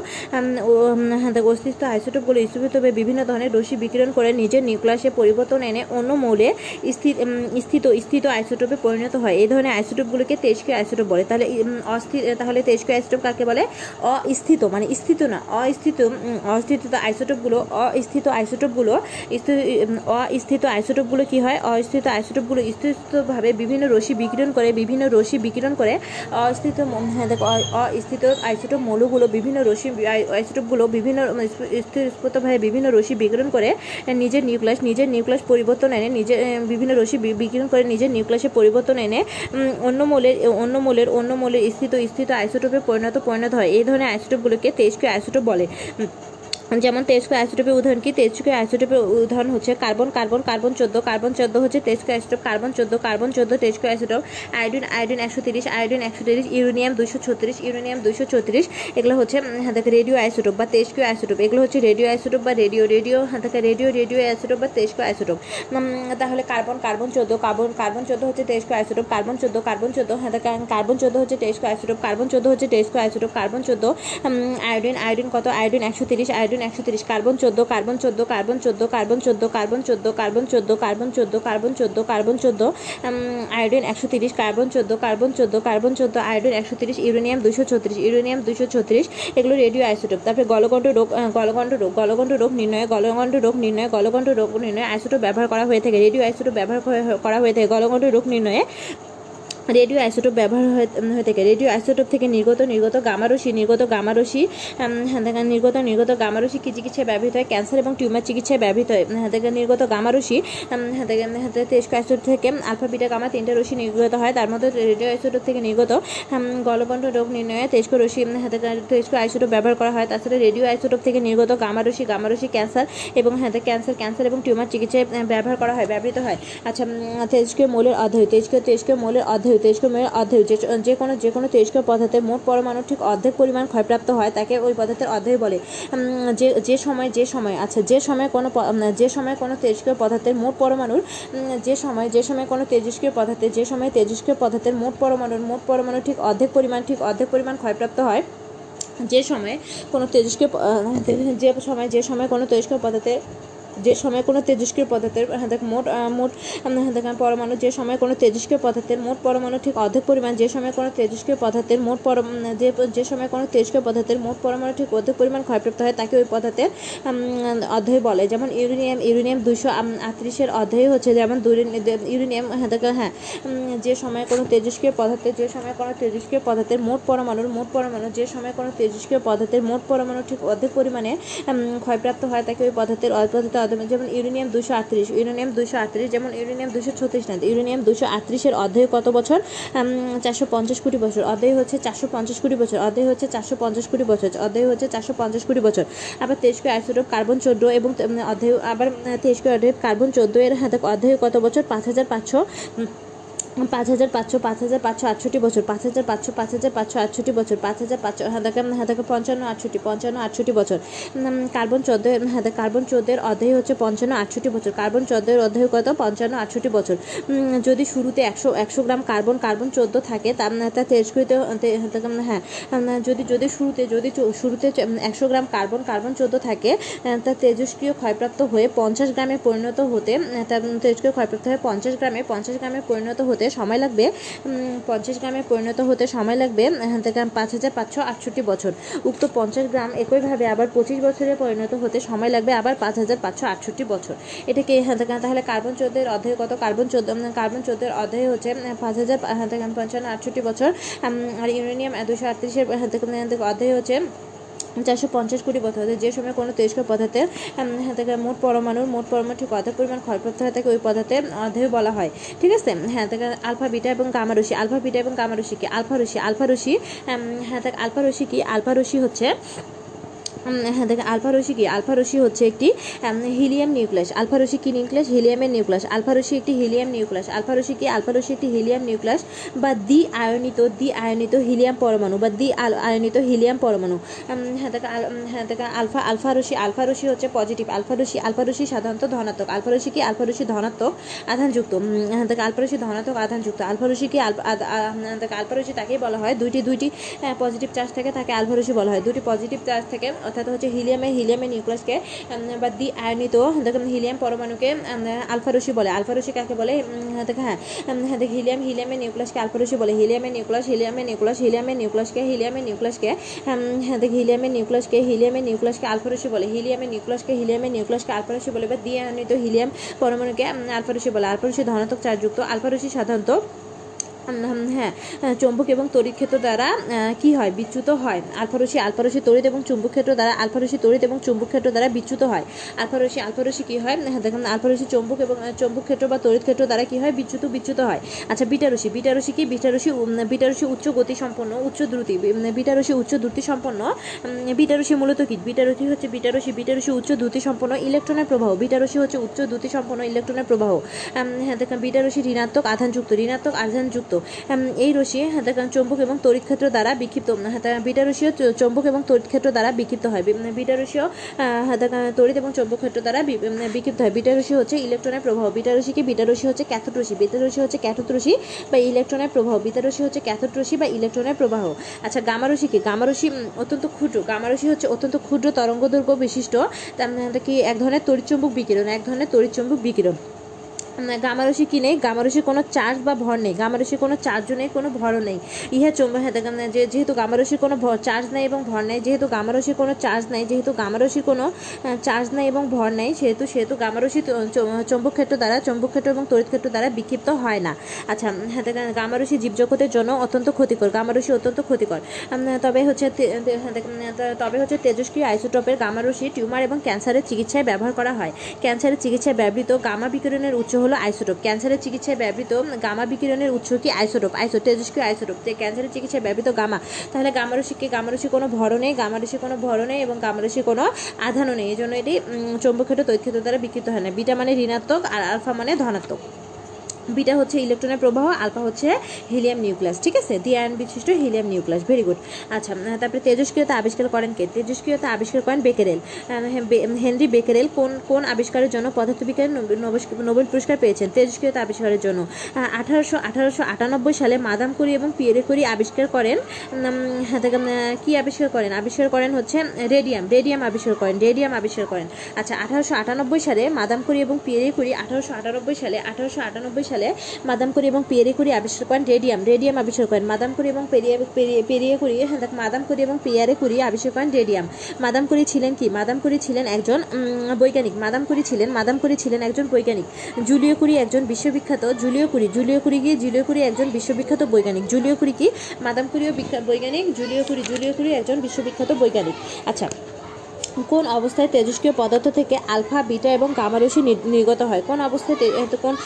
হ্যাঁ অস্তিত্ব আইসোটোপগুলো স্থিতভাবে বিভিন্ন ধরনের রশ্মি বিকিরণ করে নিজের নিউক্লিয়াসে পরিবর্তন এনে অন্য মৌলে স্থিত স্থিত স্থিত আইসোটোপে পরিণত হয়। এই ধরনের আইসোটোপগুলোকে তেজস্ক্রিয় আইসোটোপ বলে। তাহলে অস্থির তাহলে তেজস্ক্রিয় আইসোটোপ কাকে বলে? অস্থিত মানে স্থিত না, অস্থিত অস্থিত আইসোটোপগুলো অস্থিত আইসোটোপগুলো, স্থি- অস্থিত আইসোটোপগুলো কি হয়? অস্থিত আইসোটোপগুলো স্থিতভাবে বিভিন্ন রশ্মি বিকিরণ করে, বিভিন্ন রশ্মি বিকিরণ করে, অস্থিত হ্যাঁ দেখো অস্থিত আইসোটোপ মৌলগুলো বিভিন্ন আই- আইসোটোপগুলো বিভিন্ন স্থিতভাবে বিভিন্ন রশ্মি বিকিরণ করে নিজের নিউক্লিয়াস নিজের নিউক্লিয়াস পরিবর্তন এনে নিজের বিভিন্ন রশ্মি বি- বিকিরণ করে, নিজের নিউক্লিয়াসে পরিবর্তন এনে অন্য মৌলের, অন্য মৌলের অন্য মৌলের স্থিত স্থিত আইসোটোপে পরিণত পরিণত হয়। এই ধরনের আইসোটোপগুলোকে তেজস্ক্রিয় আইসোটোপ বলে। যেমন তেজস্ক্রিয় আইসোটোপের উদাহরণ কি? তেজস্ক্রিয় আইসোটোপের উদাহরণ হচ্ছে কার্বন কার্বন কার্বন চোদ্দ কার্বন চোদ্দ হচ্ছে তেজস্ক্রিয় আইসোটোপ, কার্বন চোদ্দ কার্বন চোদ্দ, তেজস্ক্রিয় আইসোটোপ, আয়োডিন আয়োডিন একশো তিরিশ, আয়োডিন একশো তিরিশ, ইউরেনিয়াম দুশো ছত্রিশ, ইউরেনিয়াম দুশো ছত্রিশ, এগুলো হচ্ছে দেখে রেডিও আইসোটোপ বা তেজস্ক্রিয় আইসোটোপ। এগুলো হচ্ছে রেডিও আইসোটোপ বা রেডিও রেডিও দেখে রেডিও রেডিও আইসোটোপ বা তেজস্ক্রিয় আইসোটোপ। তাহলে কার্বন কার্বন চোদ্দ, কার্বন কার্বন চোদ্দ হচ্ছে তেজস্ক্রিয় আইসোটোপ, কার্বন চোদ্দ কার্বন চোদ্দ দেখে কার্বন চোদ্দ হচ্ছে তেজস্ক্রিয় আইসোটোপ, কার্বন চোদ্দ হচ্ছে তেজস্ক্রিয় আইসোটোপ, কার্বন চোদ্দ আয়োডিন আয়োডিন কত? আয়োডিন একশো তিরিশ, আয়োডিন একশো তিরিশ কার্বন চোদ্দ কার্বন চোদ্দ কার্বন চোদ্দ কার্বন চোদ্দ কার্বন চোদ্দ কার্বন চোদ্দ কার্বন চোদ্দ কার্বন চোদ্দ কার্বন চোদ্দ আয়োডিন একশো তিরিশ কার্বন চোদ্দ কার্বন চোদ্দ কার্বন চোদ্দ আয়োডিন একশো তিরিশ ইউরেনিয়াম দুশো ছত্রিশ ইউরেনিয়াম দুশো ছত্রিশ এগুলো রেডিও আইসোটোপ তারপরে গলগণ্ড রোগ গলগণ্ড রোগ গলগণ্ড রোগ নির্ণয়ে গলগণ্ড রোগ নির্ণয়ে গলগণ্ড রোগ নির্ণয়ে আইসোটোপ ব্যবহার করা হয়ে থাকে রেডিও আইসোটোপ ব্যবহার করা হয়ে থাকে গলগণ্ড রোগ নির্ণয়ে রেডিও আইসোটোপ ব্যবহার হয়ে হয়ে থাকে। রেডিও আইসোটোপ থেকে নির্গত নির্গত গামারসি নির্গত গামারসি উম, হ্যাঁ, নির্গত নির্গত গামারসি কী চিকিৎসায় ব্যবহৃত হয়? ক্যান্সার এবং টিউমার চিকিৎসায় ব্যবহৃত হয়। হ্যাঁ, দেখেন নির্গত গামারসি হ্যাঁ, হ্যাঁ, তেজকো আইসোটোপ থেকে আলফা বিটা গামা তিনটে রশ্মি নির্গত হয়। তার মধ্যে রেডিও আইসোটোপ থেকে নির্গত গলবণ্ড রোগ নির্ণয়ে তেজকো উম, হ্যাঁ, তেজকো আইসোটোপ ব্যবহার করা হয়। তাছাড়া রেডিও আইসোটোপ থেকে নির্গত গামারসি গামারসি ক্যান্সার এবং হাতে ক্যান্সার ক্যান্সার এবং টিউমার চিকিৎসায় ব্যবহার করা হয় ব্যবহৃত হয়। আচ্ছা তেজকীয় মৌলের অধ্যয় তেজকীয় তেজকীয় মৌলের অধ্যয় তেজকীয় মৌলের অধ্যয় যে যে কোনো যে কোনো তেজকীয় পদার্থের মোট পরমাণু ঠিক অর্ধেক পরিমাণ ক্ষয়প্রাপ্ত হয়, তাকে ওই পদার্থের অধ্যয় বলে। যে যে সময় যে সময় আচ্ছা যে সময় কোনো যে সময় কোনো তেজস্ক্রিয় পদার্থের মোট পরমাণুর যে সময় যে সময় কোনো তেজস্ক্রিয় পদার্থের যে সময় তেজস্ক্রিয় পদার্থের মোট পরমাণুর, মোট পরমাণু ঠিক অর্ধেক পরিমাণ, ঠিক অর্ধেক পরিমাণ ক্ষয়প্রাপ্ত হয়, যে সময়ে কোনো তেজস্ক্রিয় যে সময় যে সময় কোনো তেজস্ক্রিয় পদার্থের যে সময় কোনো তেজস্ক্রিয় পদার্থের হ্যাঁ দেখ, মোট মোট হ্যাঁ দেখ, পরমাণু যে সময় কোনো তেজস্ক্রিয় পদার্থের, মোট পরমাণু ঠিক অর্ধেক পরিমাণ যে সময় কোনো তেজস্ক্রিয় পদার্থের, মোট পরম যে যে সময় কোনো তেজস্ক্রিয় পদার্থের, মোট পরমাণু ঠিক অর্ধেক পরিমাণ ক্ষয়প্রাপ্ত হয়, তাকে ওই পদার্থের অধ্যায় বলে। যেমন ইউরেনিয়াম ইউরেনিয়াম দুশো আটত্রিশের অধ্যায় হচ্ছে, যেমন ইউরেনিয়াম হ্যাঁ দেখ হ্যাঁ যে সময় কোনো তেজস্ক্রিয় পদার্থের, যে সময় কোনো তেজস্ক্রিয় পদার্থের, মোট পরমাণুর, মোট পরমাণু যে সময় কোনো তেজস্ক্রিয় পদার্থের, মোট পরমাণু ঠিক অর্ধেক পরিমাণে ক্ষয়প্রাপ্ত হয়, তাকে ওই পদার্থের অপদার্থের অধ্যয় যেমন ইউরেনিয়াম দুশো আটত্রিশ, ইউরেনিয়াম দুশো আটত্রিশ, যেমন ইউরেনিয়াম দুশো ছত্রিশ না, ইউরেনিয়াম দুশো আটত্রিশের অধ্যায় কত বছর? চারশো পঞ্চাশ কোটি বছর। অধ্যায় হচ্ছে চারশো পঞ্চাশ কোটি বছর। অধ্যায় হচ্ছে চারশো পঞ্চাশ কোটি বছর। অধ্যায় হচ্ছে চারশো পঞ্চাশ কোটি বছর। আবার তেইশ কোটি আইসোটোপ কার্বন চোদ্দ এবং অধ্যায়, আবার তেইশ করে অধ্যায় কার্বন চোদ্দ এর হাতে অধ্যায় কত বছর? পাঁচ হাজার পাঁচশো পাঁচ হাজার পাঁচশো পাঁচ হাজার পাঁচশো আটষট্টি বছর পাঁচ হাজার পাঁচশো পাঁচ হাজার পাঁচশো আটষট্টি বছর পাঁচ হাজার পাঁচশো দেখেন হ্যাঁ পঞ্চান্ন আটষট্টি পঞ্চান্ন আটষট্টি বছর। কার্বন চোদ্দ হ্যাঁ কার্বন চোদ্দের অধ্যায় হচ্ছে পঞ্চান্ন আটষট্টি বছর। কার্বন চোদ্দের অধ্যায় কত? পঞ্চান্ন আটষট্টি বছর। যদি শুরুতে একশো একশো গ্রাম কার্বন কার্বন চোদ্দ থাকে তা তা তেজকৃত হ্যাঁ যদি যদি শুরুতে যদি শুরুতে একশো গ্রাম কার্বন কার্বন চোদ্দ থাকে তা তেজস্ক্রিয় ক্ষয়প্রাপ্ত হয়ে পঞ্চাশ গ্রামে পরিণত হতে আহ, তা তেজস্ক্রিয় ক্ষয়প্রাপ্ত হয়ে পঞ্চাশ গ্রামে পঞ্চাশ গ্রামে পরিণত হতে সময় লাগবে পঞ্চাশ গ্রামে পরিণত হতে সময় লাগবে আহ, থেকে পাঁচ হাজার পাঁচশো আটষট্টি বছর। উক্ত পঞ্চাশ গ্রাম একইভাবে আবার পঁচিশ বছরে পরিণত হতে সময় লাগবে আবার পাঁচ হাজার পাঁচশো আটষট্টি বছর। এটাকে এখান থেকে তাহলে কার্বন চোদ্দের অধ্যায় কত? কার্বন চোদ্দ কার্বন চোদ্দের অধ্যায় হচ্ছে পাঁচ হাজার থেকে পঞ্চান্ন আটষট্টি বছর। আর ইউরেনিয়াম দুশো আটত্রিশের অধ্যায় হচ্ছে চারশো পঞ্চাশ কোটি পদার্থ অর্থাৎ যে সময় কোনো তেজস্ক্রিয় পদার্থের থেকে হ্যাঁ, মোট পরমাণুর মোট পরমাণু ঠিক অর্ধেক পরিমাণ ক্ষয়প্রাপ্ত হয় তাকে ওই পদার্থে অধ্যায় বলা হয়। ঠিক আছে? হ্যাঁ তাকে আলফা বিটা এবং গামা আলফা বিটা এবং গামা কি? আলফা রশি আলফা রশি হ্যাঁ তাকে আলফা রশি কি? আলফা রশ্মি হচ্ছে দেখেন আলফা রশ্মি কি আলফা রশ্মি হচ্ছে একটি হিলিয়াম নিউক্লিয়াস আলফা রশ্মি কি নিউক্লিয়াস হিলিয়ামের নিউক্লিয়াস আলফা রশ্মি একটি হিলিয়াম নিউক্লিয়াস আলফা রশ্মি কি আলফা রশ্মি একটি হিলিয়াম নিউক্লিয়াস বা দ্বি আয়নিত দ্বি আয়নিত হিলিয়াম পরমাণু বা দ্বি আয়নিত হিলিয়াম পরমাণু হ্যাঁ দেখেন হ্যাঁ দেখেন আলফা আলফা রশ্মি আলফা রশ্মি হচ্ছে পজিটিভ আলফা রশ্মি আলফা রশ্মি সাধারণত ধনাত্মক আলফা রশ্মি কি আলফা রশ্মি ধনাত্মক আধানযুক্ত হ্যাঁ দেখেন আলফা রশ্মি ধনাত্মক আধানযুক্ত আলফা রশ্মি কি আলফা হ্যাঁ, রশ্মি তাকেই বলা হয় দুইটি দুইটি পজিটিভ চার্জ থেকে তাকে আলফা রশ্মি বলা হয় দুটি পজিটিভ চার্জ থেকে অর্থাৎ হচ্ছে হিলিয়ামে হিলিয়ামে নিউক্লিয়াসকে বা দ্বি আয়নিত দেখেন হিলিয়াম পরমাণুকে উম, আলফা রশ্মি বলে আলফা রশ্মি কাকে বলে উম, হ্যাঁ হ্যাঁ হ্যাঁ দেখ হিলিয়াম হিলিয়ামে নিউক্লিয়াসকে আলফা রশ্মি বলে হিলিয়ামে নিউক্লিয়াস হিলিয়ামে নিউক্লিয়াস হিলিয়ামে নিউক্লিয়াসকে হিলিয়ামে নিউক্লিয়াসকে হ্যাঁ দেখ হিলিয়ামের নিউক্লিয়াসকে হিলিয়ামে নিউক্লিয়াসকে আলফা রশ্মি বলে হিলিয়ামে নিউক্লিয়াসকে হিলিয়ামে নিউক্লিয়াসকে আলফা রশ্মি বলে বা দ্বি আয়নিত হিলিয়াম পরমাণুকে উম, আলফা রশ্মি বলে আলফা রশ্মি ধনাত্মক চার্জযুক্ত আলফা রশ্মি সাধারণত হ্যাঁ চৌম্বক এবং তড়িৎ ক্ষেত্র দ্বারা কি হয়? বিচ্যুত হয়। আলফারসি আলফারসি তড়িৎ এবং চুম্বক ক্ষেত্র দ্বারা, আলফারসি তড়িৎ এবং চুম্বক ক্ষেত্র দ্বারা বিচ্যুত হয়। আলফারসি আলফারসি কি হয়? হ্যাঁ দেখুন, আলফারসি চৌম্বক এবং চৌম্বক ক্ষেত্র বা তড়িৎ ক্ষেত্র দ্বারা কি হয়? বিচ্যুত বিচ্যুত হয়। আচ্ছা বিটারসি বিটারসি কি? বিটারসি বিটারসি উচ্চ গতি সম্পন্ন, উচ্চ দ্রুতি বিটারসি উচ্চ দ্রুতি সম্পন্ন বিটারসি মূলত কি? বিটারসি হচ্ছে বিটারসি বিটারসি উচ্চ দ্রুতি সম্পন্ন ইলেকট্রনের প্রবাহ। বিটারসি হচ্ছে উচ্চ দ্রুতি সম্পন্ন ইলেকট্রনের প্রবাহ। হ্যাঁ দেখুন, বিটারসি ঋণাত্মক আধানযুক্ত ঋণাত্মক আধানযুক্ত। এই রশ্মি চৌম্বক এবং তড়িৎ ক্ষেত্র দ্বারা বিক্ষিপ্ত বিটা রশ্মিও চৌম্বক এবং তড়িৎ ক্ষেত্র দ্বারা বিক্ষিপ্ত হয়। বিটা রশ্মিও তড়িৎ এবং চৌম্বক ক্ষেত্র দ্বারা বিক্ষিপ্ত হয়। বিটা রশ্মি হচ্ছে ইলেকট্রনের প্রবাহ। বিটা রশ্মি কি? বিটা হচ্ছে ক্যাথোড রশ্মি বিটা হচ্ছে ক্যাথোড বা ইলেকট্রনের প্রবাহ। বিটা রশ্মি হচ্ছে ক্যাথোড বা ইলেকট্রনের প্রবাহ। আচ্ছা গামা রশ্মি কি? গামা অত্যন্ত ক্ষুদ্র। গামা হচ্ছে অত্যন্ত ক্ষুদ্র তরঙ্গ দৈর্ঘ্য বিশিষ্ট মানে কি? এক ধরনের তড়িৎ তড়িৎচুম্বক বিকিরণ, এক ধরনের তড়িৎচুম্বক বিকিরণ। গামারসি কি নেই? গামারসি কোনো চার্জ বা ভর নেই। গামারসি কোনো চার্জও নেই, কোনো ভরও নেই। ইহা চুম্বক হ্যাঁ যে যেহেতু গামারসি কোনো চার্জ নেই এবং ভর নেই, যেহেতু গামারসি কোনো চার্জ নেই, যেহেতু গামারসির কোনো চার্জ নেই এবং ভর নেই, সেহেতু সেহেতু গামারসি চৌম্বক ক্ষেত্র দ্বারা চৌম্বক ক্ষেত্র এবং তড়িৎ ক্ষেত্র দ্বারা বিক্ষিপ্ত হয় না। আচ্ছা হ্যাঁ দেখেন গামারসি জীবজগতের জন্য অত্যন্ত ক্ষতিকর। গামারসি অত্যন্ত ক্ষতিকর। তবে হচ্ছে হ্যাঁ ত- তবে হচ্ছে তেজস্ক্রিয় আইসোটপের গামারসি টিউমার এবং ক্যান্সারের চিকিৎসায় ব্যবহার করা হয়। ক্যান্সারের চিকিৎসায় ব্যবহৃত গামা বিকিরণের উৎস হলো আইসোটোপ। ক্যান্সারের চিকিৎসায় ব্যবহৃত গামা বিকিরণের উৎস কি আইসোটোপ? আইসো তেজস্ক্রিয় আইসোটোপ। যে ক্যান্সারের চিকিৎসায় ব্যবহৃত গামা। তাহলে গামারসিকে গামারসি কোনো ভর নেই গামারসি কোনো ভর নেই এবং গামারসি কোনো আধানও নেই। এই জন্য এটি চৌম্বক ক্ষেত্র তৈরি দ্বারা বিকৃত হয় না। বিটা মানে ঋণাত্মক আর আলফা মানে ধনাত্মক। বিটা হচ্ছে ইলেকট্রনের প্রবাহ আলফা হচ্ছে হিলিয়াম নিউক্লিয়াস ঠিক আছে? দ্বি আয়ন বিশিষ্ট হিলিয়াম নিউক্লিয়াস ভেরি গুড। আচ্ছা তারপরে তেজস্ক্রিয়তা আবিষ্কার করেন কে? তেজস্ক্রিয়তা আবিষ্কার করেন বেকেরেল। হ্যাঁ, হেনরি বেকেরেল কোন কোন আবিষ্কারের জন্য পদার্থবিজ্ঞান নোবেল পুরস্কার পেয়েছেন? তেজস্ক্রিয়তা আবিষ্কারের জন্য। আঠারোশো আঠারোশো আটানব্বই সালে মাদাম কুরি এবং পিয়েরে কুরি আবিষ্কার করেন হ্যাঁ, কি আবিষ্কার করেন? আবিষ্কার করেন হচ্ছে রেডিয়াম রেডিয়াম আবিষ্কার করেন রেডিয়াম আবিষ্কার করেন। আচ্ছা আঠারোশো আটানব্বই সালে মাদাম কুরি এবং পিয়েরে কুরি আঠারোশো আটানব্বই সালে আঠারোশো আটানব্বই সালে মাদাম কুরি এবং পেরিয়ে কুরি আবিষ্কার করেন রেডিয়াম রেডিয়াম আবিষ্কার করেন। মাদাম কুরি এবং পেরিয়ে পেরিয়ে পেরিয়ে হ্যাঁ মাদাম কুরি এবং পিয়ারে কুরি আবিষ্কার করেন রেডিয়াম। মাদাম কুরি ছিলেন কি? মাদাম কুরি ছিলেন একজন বৈজ্ঞানিক। মাদাম কুরি ছিলেন, মাদাম কুরি ছিলেন একজন বৈজ্ঞানিক। জুলিও কুরি একজন বিশ্ববিখ্যাত জুলিও কুরি। জুলিও কুরি কি জুলিও কুরি একজন বিশ্ববিখ্যাত বৈজ্ঞানিক। জুলিও কুরি কি? মাদাম বিখ্যাত বৈজ্ঞানিক, জুলিও কুরি জুলিও কুরি একজন বিশ্ববিখ্যাত বৈজ্ঞানিক। আচ্ছা কোন অবস্থায় তেজস্ক্রিয় পদার্থ থেকে আলফা, বিটা এবং গামা নির্গত হয়? কোন অবস্থায় তে- কোন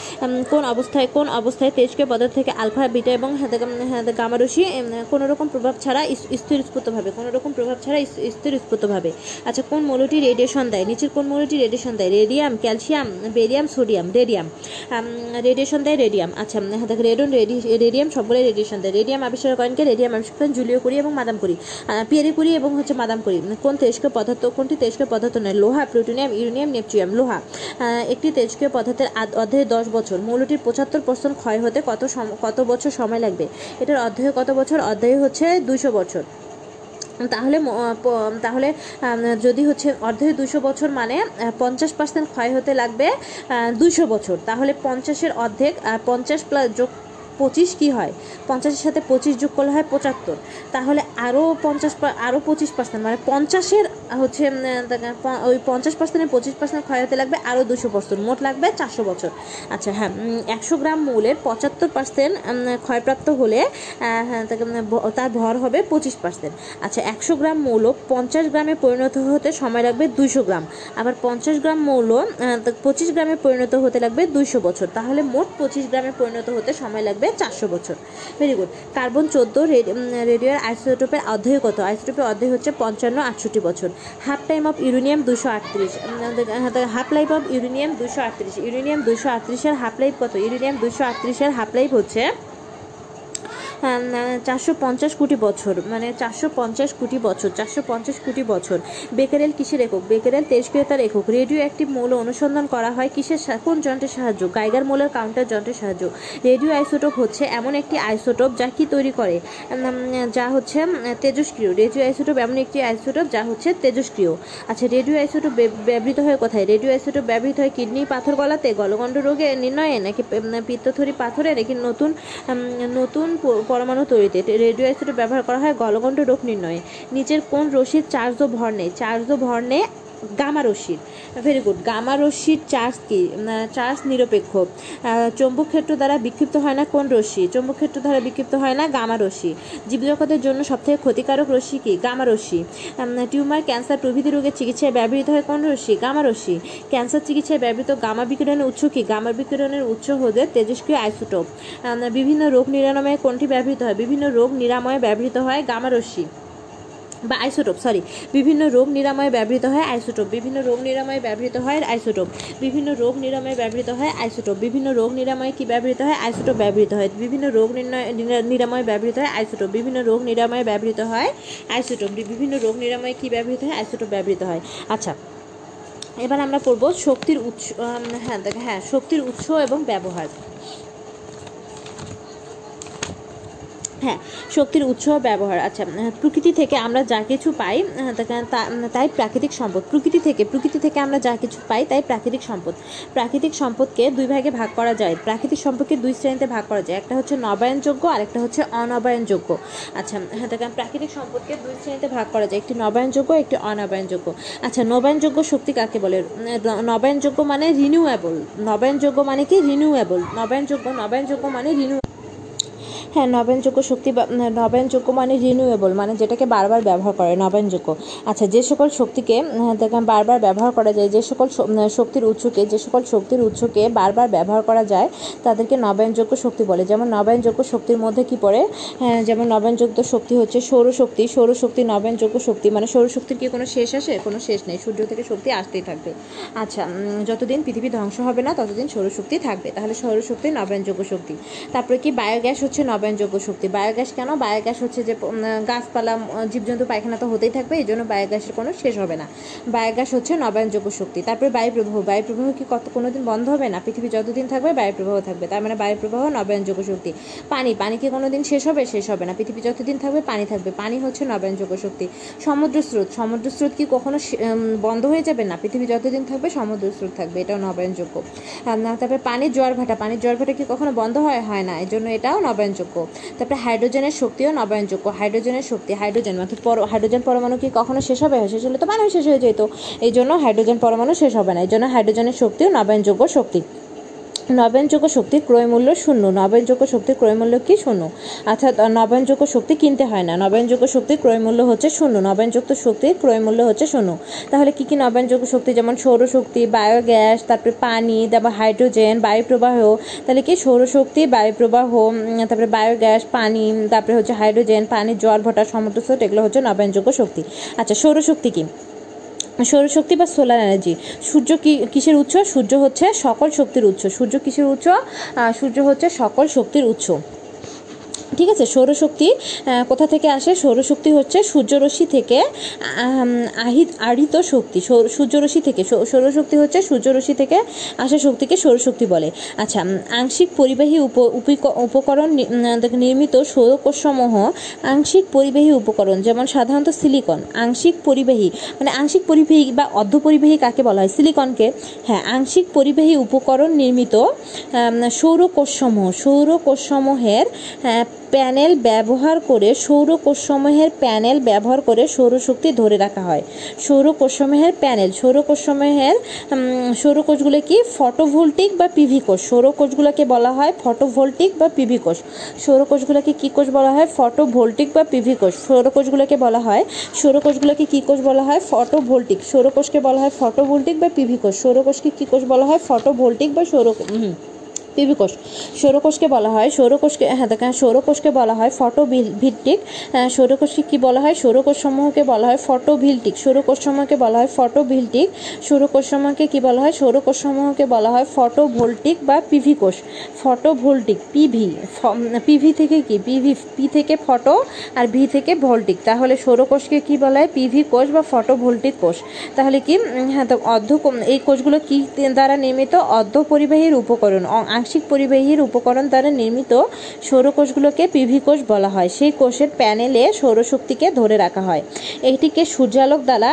কোন অবস্থায় কোন অবস্থায় তেজস্ক্রিয় পদার্থ থেকে আলফা, বিটা এবং হাতে গামা রশ্মি কোনো রকম প্রভাব ছাড়া ইস- স্থিরস্ফূর্তভাবে কোনো রকম প্রভাব ছাড়া ইস- স্থিরস্ফূর্তভাবে আচ্ছা কোন মৌলটি রেডিয়েশন দেয়? নিচের কোন মৌলটি রেডিয়েশন দেয়? Radium, calcium, barium, sodium radium radiation দেয় রেডিয়াম। আচ্ছা দেখ রেডন রেডিয়াম সবগুলো রেডিয়েশন দেয়। রেডিয়াম আবিষ্কার করেন কে রেডিয়াম আবিষ্কার করেন জুলিও কুরি এবং মাদাম কুরি পিয়ারি কুরি এবং হচ্ছে মাদাম কুরি কোন তেজস্ক্রিয় পদার্থ কোনটি তেজস্ক্রিয় পদার্থ নয়? লোহা, প্লুটোনিয়াম, ইউরেনিয়াম নেপচুয়াম লোহা একটি তেজস্ক্রিয় পদার্থের অধ্যায়ে দশ বছর। মৌলটির পঁচাত্তর পার্সেন্ট ক্ষয় হতে কত কত বছর সময় লাগবে? এটার অধ্যায়ে কত বছর? অধ্যায়ে হচ্ছে দুশো বছর। তাহলে তাহলে যদি হচ্ছে অর্ধেক দুশো বছর মানে পঞ্চাশ পার্সেন্ট ক্ষয় হতে লাগবে দুশো বছর। তাহলে পঞ্চাশের অর্ধেক পঞ্চাশ প্লাস যোগ পঁচিশ কি হয়? পঞ্চাশের সাথে পঁচিশ যোগ করলে হয় পঁচাত্তর। তাহলে আরও পঞ্চাশ আরও পঁচিশ পার্সেন্ট মানে পঞ্চাশের হচ্ছে ওই পঞ্চাশ পার্সেন্টের পঁচিশ পার্সেন্ট ক্ষয় হতে লাগবে আরও দুশো বছর। মোট লাগবে চারশো বছর। আচ্ছা হ্যাঁ একশো গ্রাম মৌলের পঁচাত্তর পার্সেন্ট ক্ষয়প্রাপ্ত হলে হ্যাঁ, তার ভর হবে পঁচিশ পার্সেন্ট আচ্ছা একশো গ্রাম মৌল পঞ্চাশ গ্রামে পরিণত হতে সময় লাগবে দুইশো গ্রাম। আবার পঞ্চাশ গ্রাম মৌল পঁচিশ গ্রামে পরিণত হতে লাগবে দুইশো বছর। তাহলে মোট পঁচিশ গ্রামে পরিণত হতে সময় লাগবে চারশো বছর। ভেরি গুড কার্বন চোদ্দ রেডিওর আইসোটোপের অধ্যায় কত? আইসোটোপের অধ্যায় হচ্ছে পঞ্চান্ন, আটষট্টি বছর। হাফ টাইম অফ ইউরেনিয়াম দুশো আটত্রিশ। হাফ লাইফ অফ ইউরেনিয়াম দুশো আটত্রিশ। ইউরেনিয়াম দুশো আটত্রিশের হাফ লাইফ কত? ইউরেনিয়াম দুশো আটত্রিশের হাফ লাইফ হচ্ছে চারশো পঞ্চাশ কোটি বছর মানে চারশো পঞ্চাশ কোটি বছর, চারশো পঞ্চাশ কোটি বছর। বেকারেল কিসের একক? বেকারেল তেজক্রিয়তার একক। রেডিও অ্যাক্টিভ মৌল অনুসন্ধান করা হয় কিসের কোন যন্ত্রের সাহায্য? গাইগার মৌলের কাউন্টার যন্ত্রের সাহায্য। রেডিও আইসোটোপ হচ্ছে এমন একটি আইসোটোপ যা কি তৈরি করে? যা হচ্ছে তেজস্ক্রিয় রেডিও আইসোটোপ এমন একটি আইসোটোপ যা হচ্ছে তেজস্ক্রিয় আচ্ছা রেডিও আইসোটোপ ব্যবহৃত হয় কোথায়? রেডিও আইসোটোপ ব্যবহৃত হয় কিডনি পাথর গলাতে, গলগণ্ড রোগে নির্ণয়ে, নাকি পিত্তথরি পাথরে, নাকি নতুন নতুন পরমাণু তৈরিতে রেডিও আইসোটোপ ব্যবহার করা হয়, গলগণ্ড রোগ নির্ণয়ে। নিচের কোন রশ্মির চার্জ ও ভর নেই চার্জ ও ভর নেই গামা রশ্মির। ভেরি গুড গামা রশ্মির চার্জ কি? চার্জ নিরপেক্ষ। চৌম্বক ক্ষেত্র দ্বারা বিক্ষিপ্ত হয় না কোন রশ্মি? চৌম্বক ক্ষেত্র দ্বারা বিক্ষিপ্ত হয় না গামা রশ্মি। জীবজগতের জন্য সবথেকে ক্ষতিকারক রশ্মি কি? গামা রশ্মি। টিউমার, ক্যান্সার প্রভৃতি রোগের চিকিৎসায় ব্যবহৃত হয় কোন রশ্মি? গামা রশ্মি। ক্যান্সার চিকিৎসায় ব্যবহৃত গামা বিকিরণের উৎস কি? গামা বিকিরণের উৎস হতে তেজস্ক্রিয় আইসোটোপ। বিভিন্ন রোগ নিরাময়ে কোনটি ব্যবহৃত হয়? বিভিন্ন রোগ নিরাময়ে ব্যবহৃত হয় গামা রশ্মি। বা আইসোটোপ সরি বিভিন্ন রোগ নিরাময়ে ব্যবহৃত হয় আইসোটোপ বিভিন্ন রোগ নিরাময়ে ব্যবহৃত হয় আইসোটোপ বিভিন্ন রোগ নিরাময়ে ব্যবহৃত হয় আইসোটোপ বিভিন্ন রোগ নিরাময়ে কি ব্যবহৃত হয় আইসোটোপ ব্যবহৃত হয়, বিভিন্ন রোগ নির্ণয় নিরা- নিরাময়ে ব্যবহৃত হয় আইসোটোপ বিভিন্ন রোগ নিরাময়ে ব্যবহৃত হয় আইসোটোপ বিভিন্ন রোগ নিরাময়ে কি ব্যবহৃত হয় আইসোটোপ ব্যবহৃত হয়। আচ্ছা এবার আমরা পড়ব শক্তির উৎস হ্যাঁ দেখ হ্যাঁ শক্তির উৎস এবং ব্যবহার। হ্যাঁ শক্তির উৎস ব্যবহার আচ্ছা প্রকৃতি থেকে আমরা যা কিছু পাই তাই প্রাকৃতিক সম্পদ। প্রকৃতি থেকে প্রকৃতি থেকে আমরা যা কিছু পাই, তাই প্রাকৃতিক সম্পদ। প্রাকৃতিক সম্পদকে দুই ভাগে ভাগ করা যায়। প্রাকৃতিক সম্পদকে দুই শ্রেণীতে ভাগ করা যায়। একটা হচ্ছে নবায়নযোগ্য, আর একটা হচ্ছে অনবায়নযোগ্য। আচ্ছা হ্যাঁ প্রাকৃতিক সম্পদকে দুই শ্রেণীতে ভাগ করা যায়। একটি নবায়নযোগ্য, একটি অনবায়নযোগ্য। আচ্ছা নবায়নযোগ্য শক্তি কাকে বলে? নবায়নযোগ্য মানে রিনিউয়েবল নবায়নযোগ্য মানে কি? রিনিউয়েবল নবায়নযোগ্য নবায়নযোগ্য মানে রিনিউ হ্যাঁ নবায়নযোগ্য শক্তি বা নবায়নযোগ্য মানে রিনিউয়েবল মানে যেটাকে বারবার ব্যবহার করে নবায়নযোগ্য আচ্ছা যে সকল শক্তিকে বারবার ব্যবহার করা যায়, যে সকল শক্তির উৎসকে, যে সকল শক্তির উৎসকে বারবার ব্যবহার করা যায়, তাদেরকে নবায়নযোগ্য শক্তি বলে। যেমন নবায়নযোগ্য শক্তির মধ্যে কি পড়ে? হ্যাঁ যেমন নবায়নযোগ্য শক্তি হচ্ছে সৌরশক্তি সৌরশক্তি নবায়নযোগ্য শক্তি মানে সৌরশক্তির কি কোনো শেষ আসে? কোনো শেষ নেই। সূর্য থেকে শক্তি আসতেই থাকবে। আচ্ছা যতদিন পৃথিবী ধ্বংস হবে না, ততদিন সৌরশক্তি থাকবে। তাহলে সৌরশক্তি নবায়নযোগ্য শক্তি। তারপরে কি? বায়োগ্যাস হচ্ছে নবায়নযোগ্য শক্তি। বায়োগ্যাস কেন? বায়োগ্যাস হচ্ছে যে গাছপালা জীবজন্তু, পায়খানা তো হতেই থাকবে, এই জন্য বায়োগ্যাসের কোনো শেষ হবে না। বায়োগ্যাস হচ্ছে নবায়নযোগ্য শক্তি। তারপরে বায়ু প্রবাহ বায়ু প্রবাহ কি কত কোনো দিন বন্ধ হবে না? পৃথিবী যতদিন থাকবে বায়ু প্রবাহ থাকবে। তার মানে বায়ু প্রবাহ নবায়নযোগ্য শক্তি। পানি পানি কি কোনো দিন শেষ হবে? শেষ হবে না। পৃথিবী যতদিন থাকবে, পানি থাকবে। পানি হচ্ছে নবায়নযোগ্য শক্তি। সমুদ্র স্রোত। সমুদ্র স্রোত কি কখনো বন্ধ হয়ে যাবে না? পৃথিবী যতদিন থাকবে, সমুদ্র স্রোত থাকবে। এটাও নবায়নযোগ্য তারপরে পানির জোয়ার ভাটা। পানির জোয়ার ভাটা কি কখনো বন্ধ হয় হয় না। এই জন্য এটাও নবায়নযোগ্য তারপরে হাইড্রোজেনের শক্তিও নবায়নযোগ্য। হাইড্রোজেনের শক্তি, হাইড্রোজেন মানে পর হাইড্রোজেন পরমাণু কি কখনো শেষ হবে? শেষ হলে তো মানুষ শেষ হয়ে যেত। এই জন্য হাইড্রোজেন পরমাণু শেষ হবে না। এই জন্য হাইড্রোজেনের শক্তিও নবায়নযোগ্য শক্তি। নবায়নযোগ্য শক্তির ক্রয় মূল্য শূন্য। নবায়নযোগ্য শক্তির ক্রয় মূল্য কি শূন্য? অর্থাৎ আহ, নবায়নযোগ্য শক্তি কিনতে হয় না। নবায়নযোগ্য শক্তির ক্রয় মূল্য হচ্ছে শূন্য। নবায়নযোগ্য শক্তির ক্রয় মূল্য হচ্ছে শূন্য। তাহলে কি কি নবায়নযোগ্য শক্তি? যেমন সৌরশক্তি বায়োগ্যাস তারপরে পানি তারপর হাইড্রোজেন বায়ুপ্রবাহ। তাহলে কি সৌরশক্তি বায়ুপ্রবাহ তারপরে বায়োগ্যাস পানি তারপরে হচ্ছে হাইড্রোজেন পানির জল ভটা সমুদ্র স্রোত এগুলো হচ্ছে নবায়নযোগ্য শক্তি। আচ্ছা সৌরশক্তি কি? সৌরশক্তি বা সোলার এনার্জি সূর্য কি, কিসের উৎস? সূর্য হচ্ছে সকল শক্তির উৎস। সূর্য কিসের উৎস? সূর্য হচ্ছে সকল শক্তির উৎস। ঠিক আছে, সৌরশক্তি কোথা থেকে আসে? সৌরশক্তি হচ্ছে সূর্যরশ্মি থেকে আহিত আহৃত শক্তি, সৌর- সূর্যরশ্মি থেকে সৌরশক্তি হচ্ছে সূর্যরশ্মি থেকে আসা শক্তিকে সৌরশক্তি বলে। আচ্ছা আংশিক পরিবাহী উপ, উপিক- উপকরণ নির্মিত সৌরকোষসমূহ আংশিক পরিবাহী উপকরণ, যেমন সাধারণত সিলিকন। আংশিক পরিবাহী মানে আংশিক পরিবাহী বা অর্ধ পরিবাহী কাকে বলা হয়? সিলিকনকে। হ্যাঁ আংশিক পরিবাহী উপকরণ নির্মিত সৌরকোষসমূহ, সৌরকোষসমূহের প্যানেল ব্যবহার করে সৌর কোষসমূহের প্যানেল ব্যবহার করে সৌরশক্তি ধরে রাখা হয়। সৌর কোষসমূহের প্যানেল সৌরকোষসমূহের উম, সৌরকোষগুলো কি? ফটোভোল্টিক বা পিভি কোষ। সৌরকোষগুলোকে বলা হয় ফটোভোল্টিক বা পিভি কোষ। সৌরকোষগুলোকে কী কোষ বলা হয়? ফটোভোল্টিক বা পিভি কোষ। সৌরকোষগুলোকে বলা হয় সৌরকোষগুলোকে কী কোষ বলা হয়? ফটোভোল্টিক। সৌরকোষকে বলা হয় ফটোভোল্টিক বা পিভি কোষ। সৌরকোষকে কী কোষ বলা হয়? ফটোভোল্টিক বা সৌর হুম পিভি কোষ সৌরকোষকে বলা হয় সৌরকোষকে হ্যাঁ দেখেন সৌরকোষকে বলা হয় ফটো ভিত্তিক আহ, সৌরকোষকে কী বলা হয়? সৌরকোষ সমূহকে বলা হয় ফটোভিল্টিক। সৌরকোষ সমূহকে বলা হয় ফটোভিল্টিক। সৌরকোষ সমূহকে কী বলা হয়? সৌরকোষ সমূহকে বলা হয় ফটো ভোল্টিক বা পিভি কোষ ফটোভোল্টিক পিভি পিভি থেকে কি? পিভি পি থেকে ফটো আর ভি থেকে ভোল্টিক। তাহলে সৌরকোষকে কি বলা হয়? পিভি কোষ বা ফটো ভোল্টিক কোষ। তাহলে কি হ্যাঁ তো অর্ধ এই কোষগুলো কি দ্বারা নির্মিত? অর্ধ পরিবাহীর উপকরণ আংশিক পরিবাহীর উপকরণ দ্বারা নির্মিত সৌরকোষগুলোকে পিভি কোষ বলা হয়। সেই কোষের প্যানেলে সৌরশক্তিকে ধরে রাখা হয়। এটিকে সূর্যালোক দ্বারা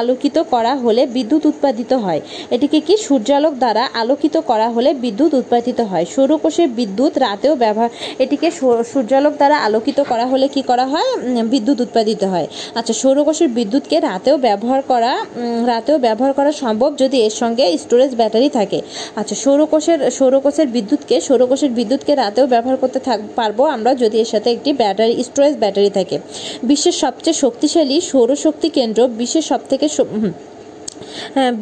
আলোকিত করা হলে বিদ্যুৎ উৎপাদিত হয়। এটিকে কি সূর্যালোক দ্বারা আলোকিত করা হলে বিদ্যুৎ উৎপাদিত হয়? সৌরকোষের বিদ্যুৎ রাতেও ব্যবহার এটিকে সূর্যালোক দ্বারা আলোকিত করা হলে কি করা হয়? বিদ্যুৎ উৎপাদিত হয়। আচ্ছা সৌরকোষের বিদ্যুৎকে রাতেও ব্যবহার করা রাতেও ব্যবহার করা সম্ভব যদি এর সঙ্গে স্টোরেজ ব্যাটারি থাকে? আচ্ছা সৌরকোষের সৌরকোষের বিদ্যুৎকে, সৌরকোষের বিদ্যুৎকে রাতেও ব্যবহার করতে থাক, পারব আমরা যদি এর সাথে একটি ব্যাটারি, স্টোরেজ ব্যাটারি থাকে। বিশ্বের সবচেয়ে শক্তিশালী সৌরশক্তি কেন্দ্র বিশ্বের সবথেকে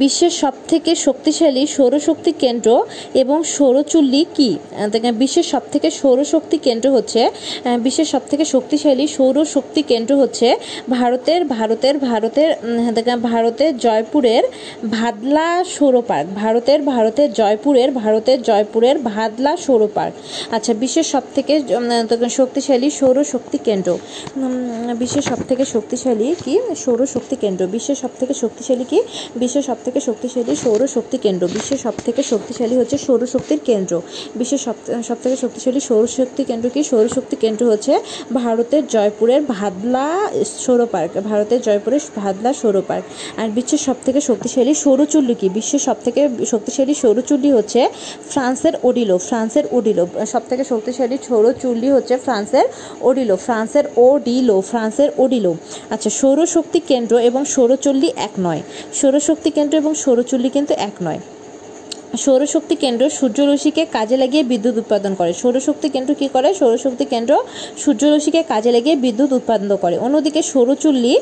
বিশ্বের সবথেকে শক্তিশালী সৌরশক্তি কেন্দ্র এবং সৌরচুল্লি কি? বিশ্বের সবথেকে সৌরশক্তি কেন্দ্র হচ্ছে বিশ্বের সবথেকে শক্তিশালী সৌরশক্তি কেন্দ্র হচ্ছে ভারতের ভারতের ভারতের ভারতের জয়পুরের ভাদলা সৌর পার্ক ভারতের ভারতের জয়পুরের ভারতের জয়পুরের ভাদলা সৌর পার্ক আচ্ছা বিশ্বের সবথেকে শক্তিশালী সৌরশক্তি কেন্দ্র। বিশ্বের সবথেকে শক্তিশালী কি? সৌরশক্তি কেন্দ্র। বিশ্বের সবথেকে শক্তিশালী কি? বিশ্বের সবথেকে শক্তিশালী সৌরশক্তি কেন্দ্র। বিশ্বের সবথেকে শক্তিশালী হচ্ছে সৌরশক্তির কেন্দ্র। বিশ্বের সব, সবথেকে শক্তিশালী সৌরশক্তি কেন্দ্র কি? সৌরশক্তি কেন্দ্র হচ্ছে ভারতের জয়পুরের ভাদলা সৌর পার্ক, ভারতের জয়পুরের ভাদলা সৌর পার্ক। আর বিশ্বের সবথেকে শক্তিশালী সৌরচুল্লি কি? বিশ্বের সবথেকে শক্তিশালী সৌরচুল্লি হচ্ছে ফ্রান্সের ওডিলো ফ্রান্সের ওডিলো। সবথেকে শক্তিশালী সৌরচুল্লি হচ্ছে ফ্রান্সের ওডিলো ফ্রান্সের ওডিলো ফ্রান্সের ওডিলো। আচ্ছা সৌরশক্তি কেন্দ্র এবং সৌরচুল্লি এক নয়। সৌরশক্তি কেন্দ্র এবং সৌরচুল্লি কিন্তু এক নয়। সৌরশক্তি কেন্দ্র সূর্যরশ্মিকে কাজে লাগিয়ে বিদ্যুৎ উৎপাদন করে। সৌরশক্তি কেন্দ্র কী করে? সৌরশক্তি কেন্দ্র সূর্যরশ্মিকে কাজে লাগিয়ে বিদ্যুৎ উৎপাদন করে। অন্যদিকে সৌরচুল্লি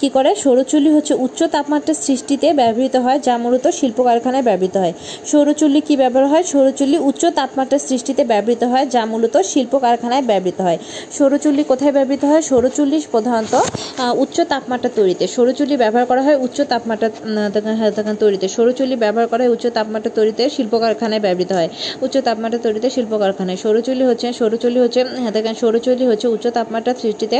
কী করে? সৌরচুল্লি হচ্ছে উচ্চ তাপমাত্রার সৃষ্টিতে ব্যবহৃত হয়, যা মূলত শিল্প কারখানায় ব্যবহৃত হয়। সৌরচুল্লি কী ব্যবহার হয়? সৌরচুল্লি উচ্চ তাপমাত্রার সৃষ্টিতে ব্যবহৃত হয়, যা মূলত শিল্প কারখানায় ব্যবহৃত হয়। সৌরচুল্লি কোথায় ব্যবহৃত হয়? সৌরচুল্লি প্রধানত উচ্চ তাপমাত্রা তৈরিতে। সৌরচুল্লি ব্যবহার করা হয় উচ্চ তাপমাত্রা তৈরিতে। সৌরচুল্লি ব্যবহার করা হয় উচ্চ তাপমাত্রা তৈরিতে। শিল্প কারখানায় ব্যবহৃত হয়। উচ্চ তাপমাত্রা তৈরিতে শিল্প কারখানায় সৌরচুল্লি হচ্ছে সৌরচুল্লি হচ্ছে দেখেন সৌরচুল্লি হচ্ছে উচ্চ তাপমাত্রা সৃষ্টিতে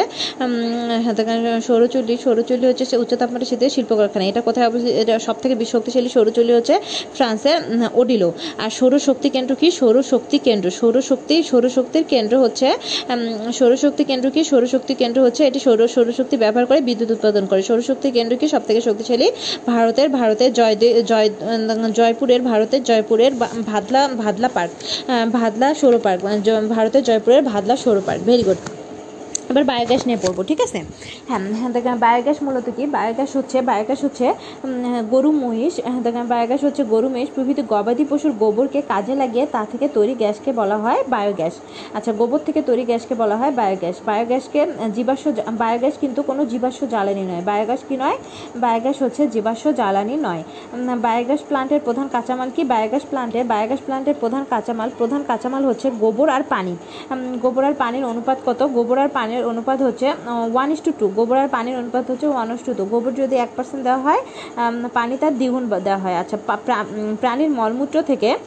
দেখেন সৌরচুল্লি সৌরচুল্লি হচ্ছে উচ্চ তাপমাত্রা সৃষ্টিতে শিল্প কারখানা এটা কোথায় অবস্থিত? এটা সব থেকে শক্তিশালী সৌরচুল্লি হচ্ছে ফ্রান্সের ওডিলো। আর সৌরশক্তি কেন্দ্র কি? সৌরশক্তি কেন্দ্র। সৌরশক্তি সৌরশক্তির কেন্দ্র হচ্ছে সৌরশক্তি কেন্দ্র কি? সৌরশক্তি কেন্দ্র হচ্ছে এটি সৌর সৌরশক্তি ব্যবহার করে বিদ্যুৎ উৎপাদন করে। সৌরশক্তি কেন্দ্র কি? সব থেকে শক্তিশালী? ভারতের ভারতের জয় জয় জয়পুরের ভারতের জয়পুরের ভাদলা ভাদলা পার্ক ভাদলা সৌর পার্ক ভারতের জয়পুরের ভাদলা সৌর পার্ক ভেরি গুড এবার বায়োগ্যাস নিয়ে পড়ব, ঠিক আছে? হ্যাঁ হ্যাঁ দেখেন বায়োগ্যাস মূলত কি? বায়োগ্যাস হচ্ছে বায়োগ্যাস হচ্ছে গরু মহিষ হ্যাঁ দেখেন বায়োগ্যাস হচ্ছে গরু মহিষ, প্রভৃতি গবাদি পশুর গোবরকে কাজে লাগিয়ে তা থেকে তৈরি গ্যাসকে বলা হয় বায়োগ্যাস আচ্ছা গোবর থেকে তৈরি গ্যাসকে বলা হয় বায়োগ্যাস বায়োগ্যাসকে জীবাশ্ম বায়োগ্যাস কিন্তু কোনো জীবাশ্ম জ্বালানি নয়। বায়োগ্যাস কি নয়? বায়োগ্যাস হচ্ছে জীবাশ্ম জ্বালানি নয়। বায়োগ্যাস প্লান্টের প্রধান কাঁচামাল কি? বায়োগ্যাস প্লান্টে বায়োগ্যাস প্লান্টের প্রধান কাঁচামাল প্রধান কাঁচামাল হচ্ছে গোবর আর পানি। গোবর আর পানির অনুপাত কত? গোবর আর পানির অনুপাত হচ্ছে ওয়ান ইস টু টু গোবর আর পানির অনুপাত হচ্ছে ওয়ান ইস টু টু গোবর যদি এক পার্সেন্ট দেওয়া হয় পানি তার দ্বিগুণ দেওয়া হয়। আচ্ছা প্রা- প্রাণীর মলমূত্র থেকে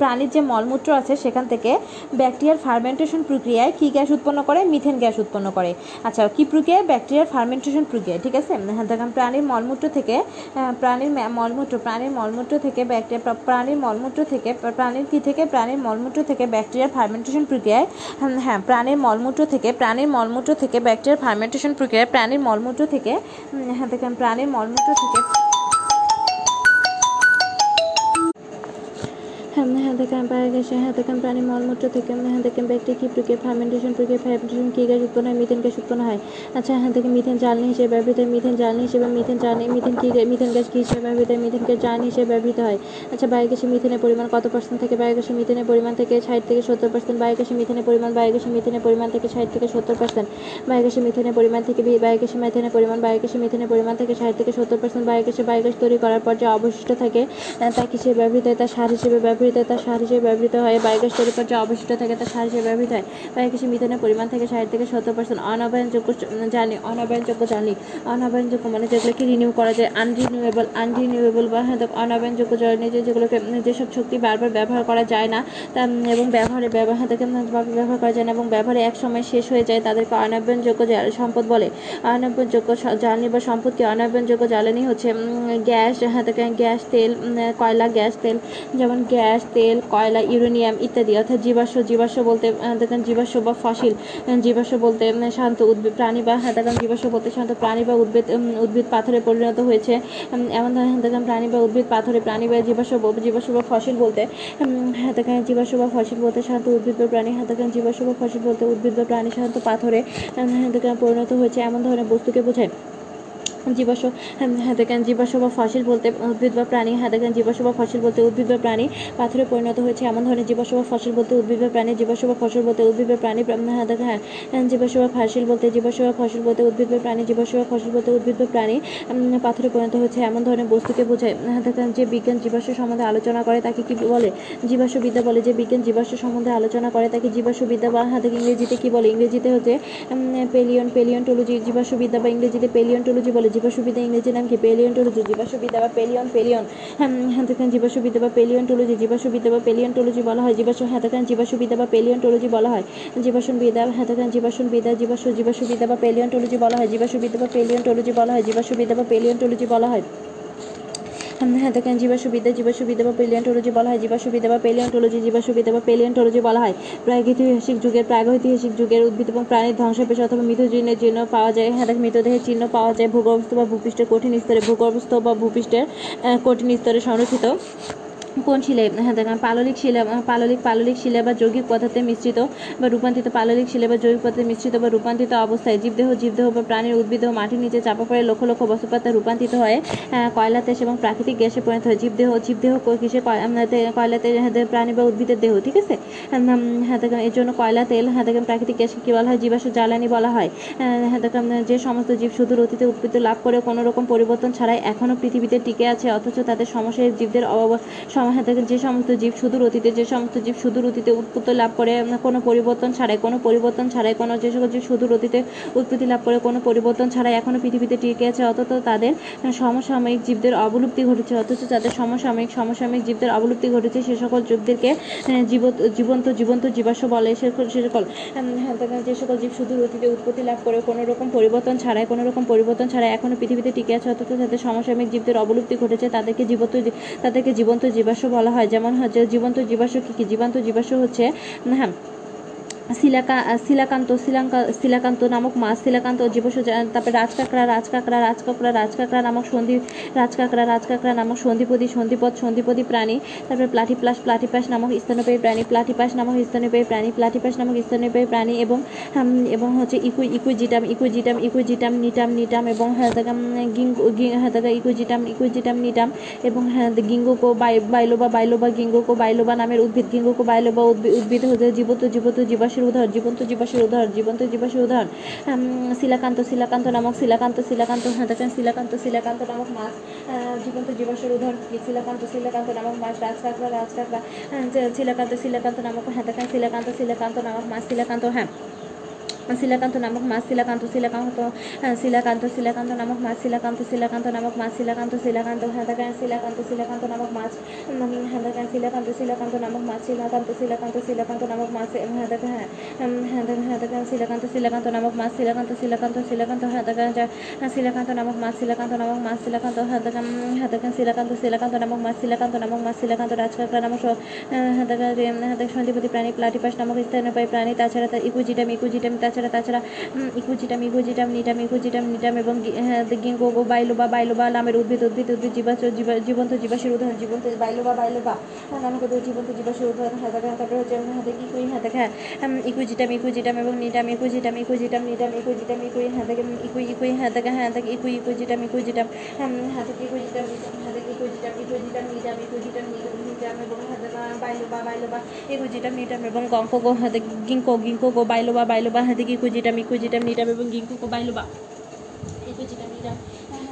প্রাণীর যে মলমূত্র আছে সেখান থেকে ব্যাকটেরিয়ার ফার্মেন্টেশন প্রক্রিয়ায় কী গ্যাস উৎপন্ন করে? মিথেন গ্যাস উৎপন্ন করে। আচ্ছা কী প্রক্রিয়ায়? ব্যাকটেরিয়ার ফার্মেন্টেশন প্রক্রিয়া ঠিক আছে? হ্যাঁ দেখেন, প্রাণীর মলমূত্র থেকে প্রাণীর মলমূত্র প্রাণীর মলমূত্র থেকে ব্যাকটেরিয়া প্রাণীর মলমূত্র থেকে প্রাণীর কী থেকে? প্রাণীর মলমূত্র থেকে ব্যাকটেরিয়ার ফার্মেন্টেশন প্রক্রিয়ায় হ্যাঁ প্রাণীর মলমূত্র থেকে, প্রাণীর মলমূত্র থেকে ব্যাকটেরিয়ার ফার্মেন্টেশন প্রক্রিয়ায়, প্রাণীর মলমূত্র থেকে হ্যাঁ দেখেন, প্রাণীর মলমূত্র থেকে হ্যাঁ হ্যাঁ দেখেন পাওয়া গেছে হ্যাঁ দেখেন প্রাণী মলমূত্র থেকে দেখেন ব্যাকটেরিয়া কী প্রক্রিয়া? ফার্মেন্টেশন প্রক্রিয়া, ফার্মেন্টেশন কী গ্যাস উৎপন্ন হয়? মিথেন গ্যাস উৎপন্ন হয়। আচ্ছা হ্যাঁ দেখেন মিথেন জ্বালানি হিসেবে ব্যবহৃত হয়। মিথেন জ্বালানি হিসেবে মিথেন জ্বালানি মিথেন কী মিথেন গ্যাস কী হিসেবে ব্যবহৃত হয়? মিথেন গ্যাস জ্বালানি হিসেবে ব্যবহৃত হয়। আচ্ছা বায়োগ্যাসে মিথেনের পরিমাণ কত পার্সেন্ট থেকে বায়োগ্যাসে মিথেনের পরিমাণ থেকে ষাট থেকে সত্তর পার্সেন্ট বায়োগ্যাসে মিথেনের পরিমাণ বায়োগ্যাসে মিথেনের পরিমাণ থেকে ষাট থেকে সত্তর পার্সেন্ট বায়োগ্যাসে মিথেনের পরিমাণ থেকে বায়োগ্যাসে মিথেনের পরিমাণ বায়োগ্যাসে মিথেনের পরিমাণ থেকে ষাট থেকে সত্তর পার্সেন্ট বায়োগ্যাসে বায়োগ্যাস তৈরি করার পর যে অবশিষ্ট থাকে তা কিসে ব্যবহৃত হয়? তা সার হিসেবে ব্যবহৃত হয় তা সার হিসেবে ব্যবহৃত হয়। বায়োগ্যাস তৈরি যে অবশিষ্ট থাকে তা সার হিসেবে ব্যবহৃত হয়। বায়োগ্যাসে মিথেনের পরিমাণ থেকে, ষাট থেকে সত্তর পার্সেন্ট অনবায়নযোগ্য জানি অনবায়নযোগ্য জানি। অনবায়নযোগ্য মানে যেগুলোকে রিনিউ করা যায় আনরিনিউয়েবল আনরিনিউয়েবল বা হয়তো অনবায়নযোগ্য জ্বালানি যে যেগুলোকে যেসব শক্তি বারবার ব্যবহার করা যায় না, তা এবং ব্যবহারে ব্যবহার থেকে ব্যবহার করা যায় না এবং ব্যবহারে এক সময় শেষ হয়ে যায়, তাদেরকে অনবায়নযোগ্য সম্পদ বলে। অনবায়নযোগ্য জ্বালানি বা সম্পদকে অনবায়নযোগ্য জ্বালানি হচ্ছে গ্যাস হ্যাঁ গ্যাস, তেল কয়লা, গ্যাস, তেল, যেমন গ্যাস তেল, কয়লা, ইউরেনিয়াম ইত্যাদি। অর্থাৎ জীবাশ্ম জীবাশ্ম বলতে দেখেন জীবাশ্ম বা ফসিল। জীবাশ্ম বলতে শান্ত উদ্ভিদ, প্রাণী বা হ্যাঁ দেখেন জীবাশ্ম বলতে শান্ত প্রাণী বা উদ্ভিদ উদ্ভিদ পাথরে পরিণত হয়েছে। এমন ধরনের, দেখেন প্রাণী বা উদ্ভিদ পাথরে, প্রাণী বা জীবাশ্ম জীবাশ্ম বা ফসিল বলতে হ্যাঁ দেখেন জীবাশ্ম বা ফসিল বলতে শান্ত উদ্ভিদ বা প্রাণী। হ্যাঁ দেখেন জীবাশ্ম বা ফসিল বলতে উদ্ভিদ বা প্রাণী শান্ত পাথরে দেখেন পরিণত হয়েছে। এমন ধরনের বস্তুকে বোঝায়। জীবাশ্ম হ্যাঁ জীবাশ্ম বা ফসিল বলতে উদ্ভিদ বা প্রাণী হ্যাঁ দেখেন জীবাশ্ম বা ফসিল বলতে উদ্ভিদ বা প্রাণী পাথরে পরিণত হয়েছে এমন ধরনের জীবাশ্ম বা ফসিল বলতে উদ্ভিদ বা প্রাণী জীবাশ্ম বা ফসল বলতে উদ্ভিদ বা প্রাণী প্রাণ- হ্যাঁ হ্যাঁ হ্যাঁ, জীবাশ্ম বা ফসিল বলতে জীবাশ্ম বা ফসল বলতে উদ্ভিদ বা প্রাণী জীবাশ্ম বা ফসল বলতে উদ্ভিদ বা প্রাণী পাথরে পরিণত হয়েছে এমন ধরনের বস্তুকে বোঝায় দেখেন যে বিজ্ঞান জীবাশ্ম সম্বন্ধে আলোচনা করে তাকে কি বলে? জীবাশ্মবিদ্যা বলে যে বিজ্ঞান জীবাশ্ম সম্বন্ধে আলোচনা করে তাকে জীবাশ্মবিদ্যা বা দেখেন ইংরেজিতে কি বলে? ইংরেজিতে হচ্ছে পেলিয়ন পেলিয়ন পেলিয়ন্টোলজি জীবাশ্মবিদ্যা বা ইংরেজিতে পেলিয়ন পেলিয়ন্টোলজি বলে জীবাশ্মবিদ্যা ইংরেজি নাম কি? জীবা সুবিধার বা পেলিয়ন পেলিয়ন হ্যাঁ দেখেন সুবিধা বা পেলিওন্টোলজি জীবা সুবিধা বা পেলিয়ন্টোলজি বলা হয়। জীবাশু হ্যাঁ দেখেন সুবিধা বা পেলিয়ন্টোলজি বলা হয়। জীবাশ্মবিদ্যা হ্যাঁ দেখেন জীবাশ্মবিদ্যা জীবা সুবিধা বা পেলিয়ন্টোলজি বলা হয়। জীবা সুবিধা বা পেলিয়ন্টোলজি বলা হয়। জীবা সুবিধা বা পেলিয়ন্টোলজি বলা হয়। দেখেন জীবাশুবিদ্যা জীবাশুবিদ্যা বা পেলিয়ন্টোলজি বলা হয়। জীবা সুবিধা বা পেলিয়ন্টোলজি সুবিধা বা পেলিয়ন্টোলজি বলা হয়। প্রাগৈতিহাসিক যুগের প্রাগৈতিহাসিক যুগের উদ্ভিদ এবং প্রাণীর ধ্বংসাবশেষ অথবা মৃতজীর্ণের চিহ্ন পাওয়া যায়। হ্যাঁ মৃতদেহের চিহ্ন পাওয়া যায়। ভূগর্ভস্থ বা ভূপৃষ্ঠের কঠিন স্তরে, ভূগর্ভস্থ বা ভূপৃষ্ঠের কঠিন স্তরে সংরক্ষিত। কোন শিলে? হ্যাঁ দেখেন, পাললিক শিলা পাললিক পাললিক শিলা বা যৌগিক পদার্থে মিশ্রিত বা রূপান্তরিত পাললিক শিলা বা যৌগিক পদার্থে মিশ্রিত বা রূপান্তরিত অবস্থায় জীবদেহ জীবদেহ বা প্রাণীর উদ্ভিদেহ মাটির নিচে চাপা পড়ে লক্ষ লক্ষ বছর রূপান্তরিত হয় কয়লা, তেজ এবং প্রাকৃতিক গ্যাসে পরিণত হয়। জীবদেহ জীবদেহ কিসে কয়- কয়লা, তেল হ্যাঁ প্রাণী বা উদ্ভিদের দেহ, ঠিক আছে? হ্যাঁ দেখেন, এর জন্য কয়লা, তেল হ্যাঁ দেখেন, প্রাকৃতিক গ্যাসকে কী বলা হয়? জীবাশ্ম জ্বালানি বলা হয়। হ্যাঁ দেখেন যে সমস্ত জীব শুধু অতীতে উৎপত্তি লাভ করে কোনো রকম পরিবর্তন ছাড়াই এখনও পৃথিবীতে টিকে আছে, অথচ তাদের সমস্যায় জীবদের সম- হ্যাঁ দেখেন যে সমস্ত জীব সুদূর অতীতে যে সমস্ত জীব সুদূর অতীতে উৎপত্তি লাভ করে কোনো পরিবর্তন ছাড়াই কোনো পরিবর্তন ছাড়াই কোনো যে সকল জীব সুদূর অতীতে উৎপত্তি লাভ করে কোনো পরিবর্তন ছাড়াই এখনও পৃথিবীতে টিকে আছে। অথচ তাদের সমসাময়িক জীবদের অবলুপ্তি ঘটেছে। অথচ তাদের সমসাময়িক সমসাময়িক জীবদের অবলুপ্তি ঘটেছে সে সকল জীবদেরকে জীবত জীবন্ত জীবন্ত জীবাশ্ম বলে। সে সকল হ্যাঁ, যে সকল জীব সুদূর অতীতে উৎপত্তি লাভ করে কোনো রকম পরিবর্তন ছাড়াই কোনো রকম পরিবর্তন ছাড়াই এখনও পৃথিবীতে টিকে আছে। অথচ তাদের সমসাময়িক জীবদের অবলুপ্তি ঘটেছে তাদেরকে জীবন্ত তাদেরকে জীবন্ত জীবাশ্ম বলা হয়। যেমন হচ্ছে জীবন্ত জীবাশ্ম কি কি? জীবন্ত জীবাশ্ম হচ্ছে হ্যাঁ শিলাকা শিলাকান্ত শিলাঙ্কা শিলাকান্ত নামক মাছ শিলাকান্ত জীবস তারপরে রাজকাকড়া রাজকাকড়া রাজকাকড়া রাজকাকড়া নামক সন্ধি, রাজকাকড়া রাজকাকড়া নামক সন্ধিপদি, সন্ধিপদ, সন্ধিপদি প্রাণী, তারপরে প্লাটিপ্লাস প্লাটিপাস নামক স্তন্যপায়ী প্রাণী প্লাটিপাস নামক স্তন্যপায়ী প্রাণী প্লাটিপাস নামক স্তন্যপায়ী প্রাণী এবং এবং হচ্ছে equi equisetum equisetum equisetum, gnetum gnetum এবং হ্যাঁ গিঙ্গো হ্যাঁ ইকুইজিটাম ইকুইজিটাম, নিটাম এবং হ্যাঁ গিঙ্গোকো বাইলোবা বাইলোবা, গিঙ্গোকো, বাইলোবা নামের উদ্ভিদ, গিঙ্গোকো, বাইলোবা উদ্ভিদ হচ্ছে জীবত জীবত জীবাশ্মের উদাহরণ, জীবন্ত জীবাশ্মের উদাহরণ, জীবন্ত জীবাশ্মের উদাহরণ। শিলাকান্ত শিলাকান্ত নামক শিলাকান্ত শিলাকান্ত হ্যাঁ দেখেন, শিলাকান্ত শিলাকান্ত নামক মাছ জীবন্ত জীবাশ্মের উদাহরণ শিলাকান্ত শিলাকান্ত নামক মাছ, রাজকাকড়া রাজকাকড়া শিলাকান্ত শিলাকান্ত নামক হ্যাঁ দেখেন, শিলাকান্ত শিলাকান্ত নামক মাছ, শিলাকান্ত হ্যাঁ। শিলাকান্ত নামক মাছ শিলাকান্ত শিলাকান্ত শিলাকান্ত শিলাকান্ত নামক মাছ শিলাকান্ত শিলাকান্ত নামক মাছ শিলাকান্ত শিলাকান্ত হ্যাঁ দেখেন শিলাকান্ত শিলাকান্ত নামক মাছ হ্যাঁ দেখেন শিলাকান্ত শিলাকান্ত নামক মাছ শিলাকান্ত শিলাকান্ত শিলাকান্ত নামক মাছ হ্যাঁ হ্যাঁ হ্যাঁ হ্যাঁ দেখেন শিলাকান্ত শিলাকান্ত নামক মাছ শিলাকান্ত শিলাকান্ত শিলাকান্ত হ্যাঁ হ্যাঁ, শিলাকান্ত নামক মাছ শিলাকান্ত নামক মাছ শিলাকান্ত হ্যাঁ হ্যাঁ দেখেন শিলাকান্ত শিলাকান্ত নামক মাছ শিলাকান্ত নামক মাছ শিলাকান্ত রাজকাকড়া নামক হ্যাঁ হ্যাঁ দেখেন সন্ধিপতি প্রাণী প্লাটিপাস নামক স্তন্যপায়ী প্রাণী তাছাড়া ইকুজিটাম ইকুজিটাম তাছাড়া তাছাড়া তাছাড়া ইকুজিটাম ইকুজিটাম নিটাম ইকুজিটাম নিটাম এবং গি- হ্যাঁ গিঙ্গো বাইলোবা বাইলোবা নামের উদ্ভিদ উদ্ভিদ উদ্ভিদ জীবাশ্ম জীবা- জীবন্ত জীবাশ্মের উদাহরণ জীবন্ত বাইলোবা বাইলোবা হ্যাঁ, নামক উদ্ভিদ জীবন্ত জীবাশ্মের উদাহরণ হ্যাঁ দেখেন তারপরে হচ্ছে উম, হ্যাঁ দেখি ইকুই হ্যাঁ ইকুজিটাম ইকুজিটাম এবং নিটাম ইকুজিটাম ইকুজিটাম নিটাম ইকুজিটাম ইকুই হ্যাঁ দেখেন ইকুই ইকুই হ্যাঁ দেখেন হ্যাঁ দেখে ইকুই ইকুজিটাম ইকুজিটাম হ্যাঁ হ্যাঁ দেখে ইকুজিটাম হ্যাঁ দেখে ইকুজিটাম ইকুজিটাম নিটাম ইকুজিটাম নিটাম এবং হ্যাঁ ইকুজিটাম নিটাম এবং গঙ্ক গো হাতে দেখে গিঙ্কো গিঙ্কো গো, বাইলোবা বাইলোবা হ্যাঁ দেখে ইকুজিটাম ইকুজিটাম মিটাম এবং গিঙ্কো গো, বাইলোবা।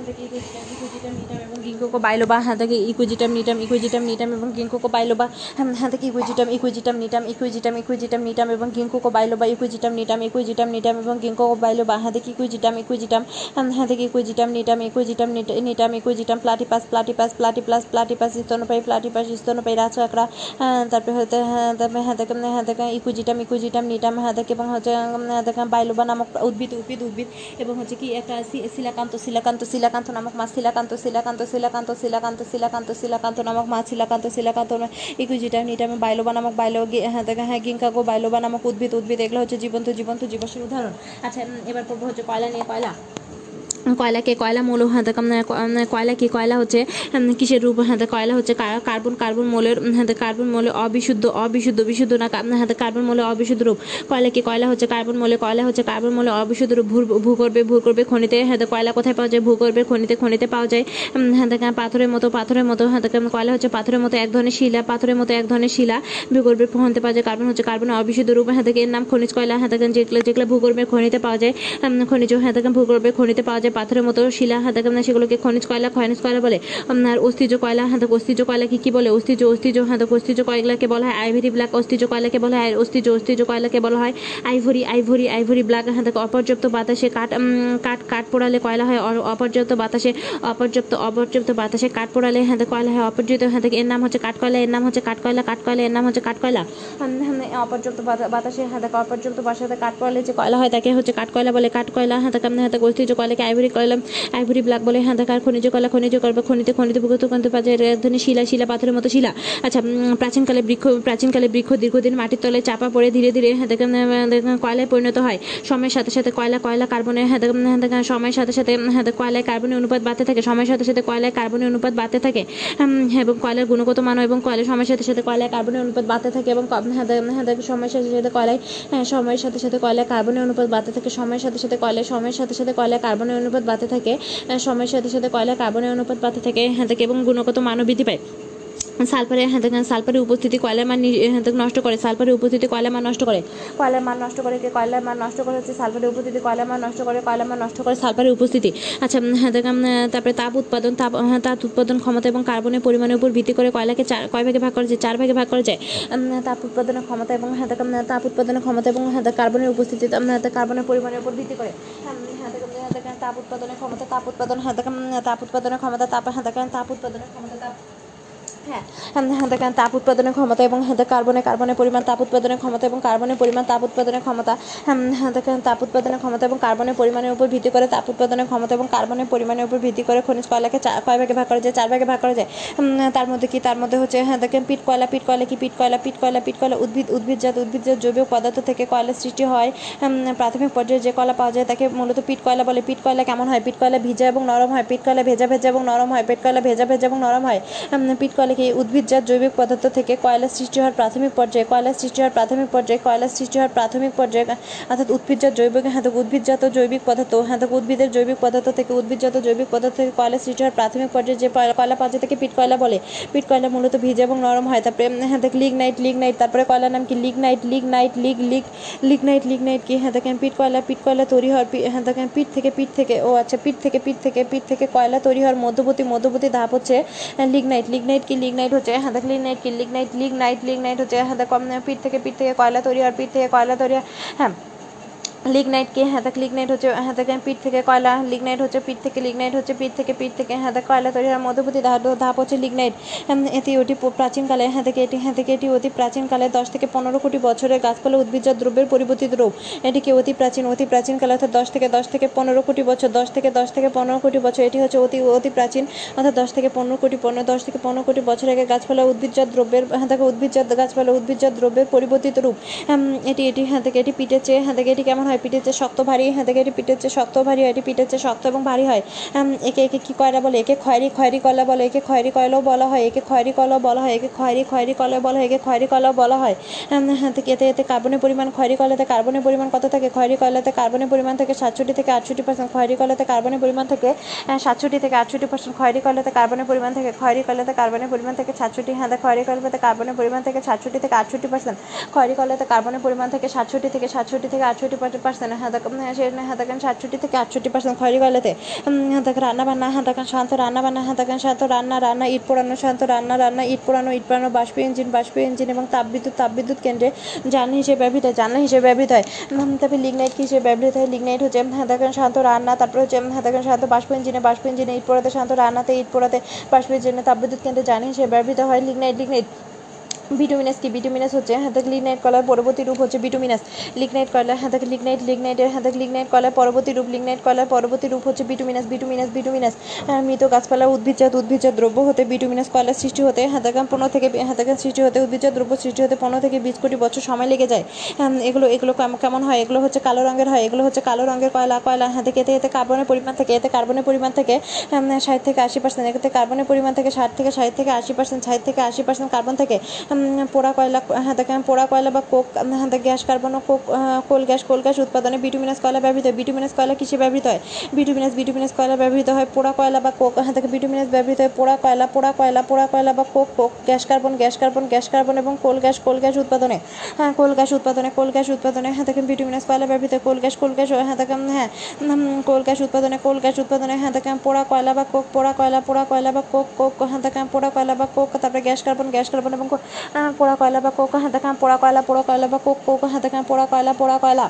হ্যাঁ দেখে ইকুজিটাম ইকুজিটাম নিটাম এবং গিঙ্কো বাইলোবা হ্যাঁ দেখে ইকুজিটাম নিটাম ইকুজিটাম নিটাম এবং গিঙ্কো বাইলোবা হ্যাঁ দেখে ইকুজিটাম ইকুজিটাম নিটাম ইকুজিটাম ইকুজিটাম নিটাম এবং গিঙ্কো বাইলোবা ইকুজিটাম নিটাম ইকুজিটাম নিটাম এবং গিঙ্কো বাইলোবা হ্যাঁ দেখে ইকুজিটাম ইকুজিটাম হ্যাঁ দেখে equisetum gnetum equisetum NEET- gnetum equisetum platypus platypus platypus platypus স্তনপায়ী platypus স্তনপায়ী রাজকাকড়া হ্যাঁ তারপরে হতে হ্যাঁ তারপরে হ্যাঁ দেখে হ্যাঁ দেখে ইকুজিটাম ইকুজিটাম নিটাম হ্যাঁ দেখে এবং হচ্ছে উম, হ্যাঁ দেখে বাইলোবা নামক উদ্ভিদ উদ্ভিদ উদ্ভিদ এবং হচ্ছে কি একটা শি- শিলাকান্ত শিলাকান্ত শিলাকান্ত নামক মাছ coelacanth coelacanth coelacanth coelacanth coelacanth coelacanth নামক মাছ শিলাকান্ত শিলাকান্ত ইকুজিটাম নিটাম বাইলোবা নামক বাইলো হ্যাঁ হ্যাঁ গিঙ্কাগো বাইলোবা নামক উদ্ভিদ উদ্ভিদ এগুলো হচ্ছে জীবন্ত জীবন্ত জীবাশ্মের উদাহরণ আচ্ছা এবার পড়ব হচ্ছে কয়লা নিয়ে কয়লা কয়লাকে কয়লা মৌল হ্যাঁ কয়লা কি কয়লা হচ্ছে কিসের রূপ হ্যাঁ কয়লা হচ্ছে কার্বন কার্বন মৌলের হ্যাঁ কার্বন মৌলের অবিশুদ্ধ অবিশুদ্ধ বিশুদ্ধ না হ্যাঁ কার্বন মৌলের অবিশুদ্ধ রূপ কয়লা কি কয়লা হচ্ছে কার্বন মৌলে কয়লা হচ্ছে কার্বন মৌলের অবিশুদ্ধ রূপ ভূ ভূগর্ভে ভূগর্ভে খনিতে হ্যাঁ কয়লা কোথায় পাওয়া যায় ভূগর্ভের খনিতে খনিতে পাওয়া যায় হ্যাঁ পাথরের মতো পাথরের মতো হ্যাঁ কয়লা হচ্ছে পাথরের মতো এক ধরনের শিলা পাথরের মতো এক ধরনের শিলা ভূগর্ভের খনিতে পাওয়া যায় কার্বন হচ্ছে কার্বন অবিশুদ্ধ রূপ হ্যাঁ এর নাম খনিজ কয়লা হ্যাঁ যেগুলো যেগুলো ভূগর্ভের খনিতে পাওয়া যায় খনিজ হ্যাঁ দেখ, ভূগর্ভের খনিতে পাওয়া যায় পাথরের মতো শিলা দেখ, সেগুলোকে খনিজ কয়লা খনিজ কয়লা বলে আর অস্থিজ কয়লা দেখ, অস্থিজ কয়লা কি বলে অস্থিজ অস্থিজ দেখ, অস্থিজ কয়লাকে বলা হয় আইভরি ব্ল্যাক অস্থিজ কয়লাকে বলা হয় অস্থিজ অস্থিজ কয়লাকে বলা হয় আইভরি আইভরি আইভরি ব্ল্যাক দেখ, অপর্যাপ্ত বাতাসে কাঠ কাঠ কাঠ পোড়ালে কয়লা হয় অপর্যাপ্ত বাতাসে অপর্যাপ্ত অপর্যাপ্ত বাতাসে কাঠ পোড়ালে দেখ, কয়লা হয় অপর্যাপ্ত হাতে এর নাম হচ্ছে কাঠ কয়লা এর নাম হচ্ছে কাঠ কয়লা কাঠ কয়লা এর নাম হচ্ছে কাঠ কয়লা। অপর্যাপ্ত বাতা- বাতাসে হাতে অপর্যাপ্ত বাসাতে কাঠ পোড়ালে যে কয়লা হয় তাকে হচ্ছে কাঠ কয়লা বলে কাঠ কয়লা হাতে দেখ, হাতে অস্থিজ কয়লাকে আইভরি আইভরি কয়লা, আইভরি ব্ল্যাক বলে দেখার খনিজ কয়লা খনিজ কয়লা খনিতে খনিতে ভূগত কন্ত শিলা শিলা পাথরের মতো শিলা। আচ্ছা প্রাচীনকালে বৃক্ষ প্রাচীনকালে বৃক্ষ দীর্ঘদিন মাটির তলে চাপা পড়ে ধীরে ধীরে কয়লায় পরিণত হয়। সময়ের সাথে সাথে কয়লা কয়লা কার্বনের সময়ের সাথে সাথে কয়লায় কার্বনের অনুপাত বাড়তে থাকে। সময়ের সাথে সাথে কয়লায় কার্বনের অনুপাত বাড়তে থাকে। এবং কয়লার গুণগত মান এবং কয়লার সময়ের সাথে সাথে কয়লায় কার্বনের অনুপাত বাড়তে থাকে এবং সময়ের সাথে সাথে কয়লায় সময়ের সাথে সাথে কয়লায় কার্বনের অনুপাত বাড়তে থাকে। সময়ের সাথে সাথে কয়লায়, সময়ের সাথে সাথে কয়লায় কার্বনের অনুপাত বাড়তে থাকে সময়ের সাথে সাথে কয়লা কার্বনের অনুপাত বাড়তে থাকে হ্যাঁ দেখে এবং গুণগত মানও বৃদ্ধি পায়। সালফারের হ্যাঁ সালফারের উপস্থিতি কয়লার মান হ্যাঁ নষ্ট করে সালফারের উপস্থিতি কয়লার মান নষ্ট করে? কয়লার মান নষ্ট করে কে? কয়লার মান নষ্ট করে হচ্ছে সালফারের উপস্থিতি কয়লার মান নষ্ট করে কয়লার মান নষ্ট করে সালফারের উপস্থিতি। আচ্ছা হ্যাঁ তারপরে তাপ উৎপাদন তাপ হ্যাঁ তাপ উৎপাদন ক্ষমতা এবং কার্বনের পরিমাণের উপর ভিত্তি করে কয়লাকে চার কয় ভাগে ভাগ করা যায়? চার ভাগে ভাগ করা যায়। তাপ উৎপাদনের ক্ষমতা এবং হ্যাঁ তাপ উৎপাদনের ক্ষমতা এবং হ্যাঁ কার্বনের উপস্থিতি হ্যাঁ কার্বনের পরিমাণের উপর ভিত্তি করে। দেখেন তাপ উৎপাদনের ক্ষমতা, তাপ উৎপাদন হ্যাঁ তাপ উৎপাদনের ক্ষমতা তাপ দেখেন তাপ উৎপাদনের ক্ষমতা, তাপ হ্যাঁ হ্যাঁ দেখেন, তাপ উৎপাদনের ক্ষমতা এবং হ্যাঁ কার্বনে, কার্বনের পরিমাণ, তাপ উৎপাদনের ক্ষমতা এবং কার্বনের পরিমাণ, তাপ উৎপাদনের ক্ষমতা। হ্যাঁ দেখেন, তাপ উৎপাদনের ক্ষমতা এবং কার্বনের পরিমাণের উপর ভিত্তি করে তাপ উৎপাদনের ক্ষমতা এবং কার্বনের পরিমাণের উপর ভিত্তি করে খনিজ কয়লাকে চা- কয় ভাগে ভাগ করা যায়? চার ভাগে ভাগ করা যায়। তার মধ্যে কি? তার মধ্যে হচ্ছে হ্যাঁ দেখেন, পিট কয়লা পিট কয়লা কি? পিট কয়লা পিট কয়লা পিট কয়লা উদ্ভিদ উদ্ভিদজাত উদ্ভিদজাত জৈব পদার্থ থেকে কয়লা সৃষ্টি হয়? প্রাথমিক পর্যায়ে যে কয়লা পাওয়া যায়, তাকে মূলত পিট কয়লা বলে। পিট কয়লা কেমন হয়? পিট কয়লা ভিজা এবং নরম হয়। পিট কয়লা ভেজা ভেজা এবং নরম হয়। পিট কয়লা ভেজা ভেজা এবং নরম হয়। পিট কয়লা কি উদ্ভিদজাত জৈবিক পদার্থ থেকে কয়লা সৃষ্টি হওয়ার প্রাথমিক পর্যায়ে, কয়লা সৃষ্টি হওয়ার প্রাথমিক পর্যায়ে, কয়লা সৃষ্টি হওয়ার প্রাথমিক পর্যায়ে, অর্থাৎ উদ্ভিদজাত জৈবিক হ্যাঁ তো উদ্ভিদজাত জৈবিক পদার্থ হ্যাঁ তো উদ্ভিদের জৈবিক পদার্থ থেকে উদ্ভিদজাত জৈবিক পদার্থ থেকে কয়লা সৃষ্টি হওয়ার প্রাথমিক পর্যায়ে যে কয়লা কয়লা পাওয়া যায় তাকে পিট কয়লা বলে। পিট কয়লা মূলত ভিজে এবং নরম হয়। তারপরে হ্যাঁ দেখ, লিগনাইট লিগনাইট, তারপরে কয়লার নাম কি? লিগনাইট লিগনাইট, লিগ নাইট লিগ লিগ লিগ নাইট লিগ নাইট কি? হ্যাঁ দেখেন, পিট কয়লা পিট কয়লা তৈরি হওয়ার হ্যাঁ দেখেন, পিট থেকে পিট থেকে, ও আচ্ছা পিট থেকে পিট থেকে পিট থেকে কয়লা তৈরি হওয়ার মধ্যবর্তী মধ্যবর্তী ধাপ হচ্ছে লিগ নাইট লিগ নাইট কি? লিগনাইট হচ্ছে হ্যাঁ দেখ লিগনাইট কি lignite, lignite lignite হচ্ছে হ্যাঁ দেখ পিঠ থেকে পিঠ থেকে কয়লা তৈরি হয় পিঠ থেকে কয়লা তৈরি হয় হ্যাঁ। লিগনাইট কি? হ্যাঁ লিগনাইট হচ্ছে হ্যাঁ পিঠ থেকে কয়লা, লিগনাইট হচ্ছে পিঠ থেকে লিগনাইট, হচ্ছে পিঠ থেকে পিঠ থেকে হ্যাঁ কয়লা তৈরি হয় মধ্যবর্তী ধাপ হচ্ছে লিগনাইট। এটি ওটি প্রাচীনকালে হ্যাঁ এটি হ্যাঁ এটি অতি প্রাচীনকালে দশ থেকে পনেরো কোটি বছরের গাছপালা উদ্ভিদজাত দ্রব্যের পরিবর্তিত রূপ। এটিকে অতি প্রাচীন, অতি প্রাচীনকালে অর্থাৎ দশ থেকে দশ থেকে পনেরো কোটি বছর, দশ থেকে দশ থেকে পনেরো কোটি বছর, এটি হচ্ছে অতি অতি প্রাচীন, অর্থাৎ দশ থেকে পনেরো কোটি, পনেরো, দশ থেকে পনেরো কোটি বছর আগে গাছপালা উদ্ভিদজাত দ্রব্যের হ্যাঁ উদ্ভিদজাত গাছপালা উদ্ভিদজাত দ্রব্যের পরিবর্তিত রূপ। এটি এটি হ্যাঁ এটি পিঠের চেয়ে হ্যাঁ থেকে এটি কেমন হয়? পিঠের চেয়ে শক্ত ভারী হ্যাঁ থেকে এটি পিঠের চেয়ে শক্ত ভারী হয়, এটি পিঠের চেয়ে শক্ত এবং ভারী হয় একে একে কী কয়লা বলে? একে খয়েরি খয়েরি কয়লা বলে, একে খয়েরি কয়লাও বলা হয়, একে খয়েরি কয়লাও বলা হয়, একে খয়েরি খয়েরি কয়লা বলা হয়, একে খয়েরি কয়লাও বলা হয় হ্যাঁ থেকে এতে এতে কার্বনের পরিমাণ, খয়েরি কয়লাতে কার্বনের পরিমাণ কত থাকে? খয়েরি কয়লাতে কার্বনের পরিমাণ থেকে সাতষট্টি থেকে আটষট্টি পার্সেন্ট খয়েরি কয়লাতে কার্বনের পরিমাণ থেকে সাতষট্টি থেকে আটষট্টি পার্সেন্ট খয়েরি কয়লাতে কার্বনের পরিমাণ থেকে, খয়েরি কয়লাতে কার্বনের পরিমাণ থেকে সাতষট্টি হ্যাঁ খয়েরি কয়লাতে কার্বনের পরিমাণ থেকে সাতষট্টি থেকে আটষট্টি পার্সেন্ট খয়েরি কয়লাতে কার্বনের পরিমাণ থেকে সাতষট্টি থেকে সাতষট্টি থেকে আটষট্টি পার্সেন্ট হ্যাঁ দেখ হ্যাঁ সে হ্যাঁ দেখেন সাতষট্টি থেকে আটষট্টি পার্সেন্ট খয়েরি কয়লাতে হ্যাঁ দেখ রান্না বান্না হ্যাঁ দেখেন শান্ত রান্না বান্না হ্যাঁ দেখেন শান্ত রান্না রান্না ইট পোড়ানো, শান্ত রান্না রান্না ইট পোড়ানো ইট পোড়ানো বাষ্প ইঞ্জিন বাষ্প ইঞ্জিন এবং তাপবিদ্যুৎ তাপবিদ্যুৎ কেন্দ্রে জ্বালানি হিসেবে ব্যবহৃত হয় জ্বালানি হিসেবে ব্যবহৃত হয়। তারপরে লিগনাইট কি হিসেবে ব্যবহৃত হয়? লিগনাইট হচ্ছে হ্যাঁ দেখেন শান্ত রান্না, তারপরে হচ্ছে হ্যাঁ দেখেন শান্ত বাষ্প ইঞ্জিনে বাষ্প ইঞ্জিনে ইট পোড়াতে, শান্ত রান্নাতে ইট পোড়াতে, বাষ্প ইঞ্জিনে তাপবিদ্যুৎ কেন্দ্রে জ্বালানি হিসেবে ব্যবহৃত হয় লিগনাইট লিগনাইট বিটুমিনাস কি? বিটুমিনাস হচ্ছে হাতাক লিগনাইট কলার পরবর্তী রূপ হচ্ছে বিটুমিনাস লিগনাইট কয়লা হাতাক লিগনাইট লিগনাইটের হাতাক লিগনাইট কলার পরবর্তী রূপ লিগনাইট কলার পরবর্তী রূপ হচ্ছে বিটুমিনাস বিটুমিনাস আহ, মৃত গাছপালা উদ্ভিদজাত উদ্ভিদজাত দ্রব্য হতে বিটুমিনাস কয়লার সৃষ্টি হতে হাতাকান পনেরো থেকে হাতাকান সৃষ্টি হতে উদ্ভিদজাত দ্রব্য সৃষ্টি হতে পনেরো থেকে বিশ কোটি বছর সময় লেগে যায়। এগুলো এগুলো কেমন হয়? এগুলো হচ্ছে কালো রঙের হয়। এগুলো হচ্ছে কালো রঙের কয়লা কয়লা হাতে এতে এতে কার্বনের পরিমাণ থেকে এতে কার্বনের পরিমাণ থেকে ষাট থেকে আশি পার্সেন্ট এতে কার্বনের পরিমাণ থেকে ষাট থেকে ষাট থেকে আশি পার্সেন্ট ষাট থেকে আশি পার্সেন্ট কার্বন থেকে। পোড়া কয়লা হ্যাঁ পোড়া কয়লা বা কোক হ্যাঁ গ্যাস কার্বন ও coke coal gas coal gas উৎপাদনে বিটুমিনাস কয়লা ব্যবহৃত হয়। বিটুমিনাস কয়লা কিসে ব্যবহৃত হয়? বিটুমিনাস বিটুমিনাস কয়লা ব্যবহৃত হয় পোড়া কয়লা বা কোক হ্যাঁ বিটুমিনাস ব্যবহৃত হয় পোড়া কয়লা পোড়া কয়লা পোড়া কয়লা বা coke coke, gas carbon gas carbon gas carbon এবং কোল গ্যাস কোল গ্যাস উৎপাদনে হ্যাঁ কোল গ্যাস উৎপাদনে, কোল গ্যাস উৎপাদনে হ্যাঁ দেখেন বিটুমিনাস কয়লা ব্যবহৃত হয়, কোল গ্যাস কোল গ্যাস হ্যাঁ দেখেন হ্যাঁ কোল গ্যাস উৎপাদনে, কোল গ্যাস উৎপাদনে হ্যাঁ দেখেন, পোড়া কয়লা বা কোক, পোড়া কয়লা পোড়া কয়লা বা কোক কোক হ্যাঁ দেখেন, পোড়া কয়লা বা কোক, তারপরে গ্যাস কার্বন গ্যাস কার্বন এবং পোড়া কয়লা বা কোক হাতে দেখেন পোড়া কয়লা পোড়া কয়লা বা কোক কোক হাতে দেখেন পোড়া কয়লা পোড়া কয়লা।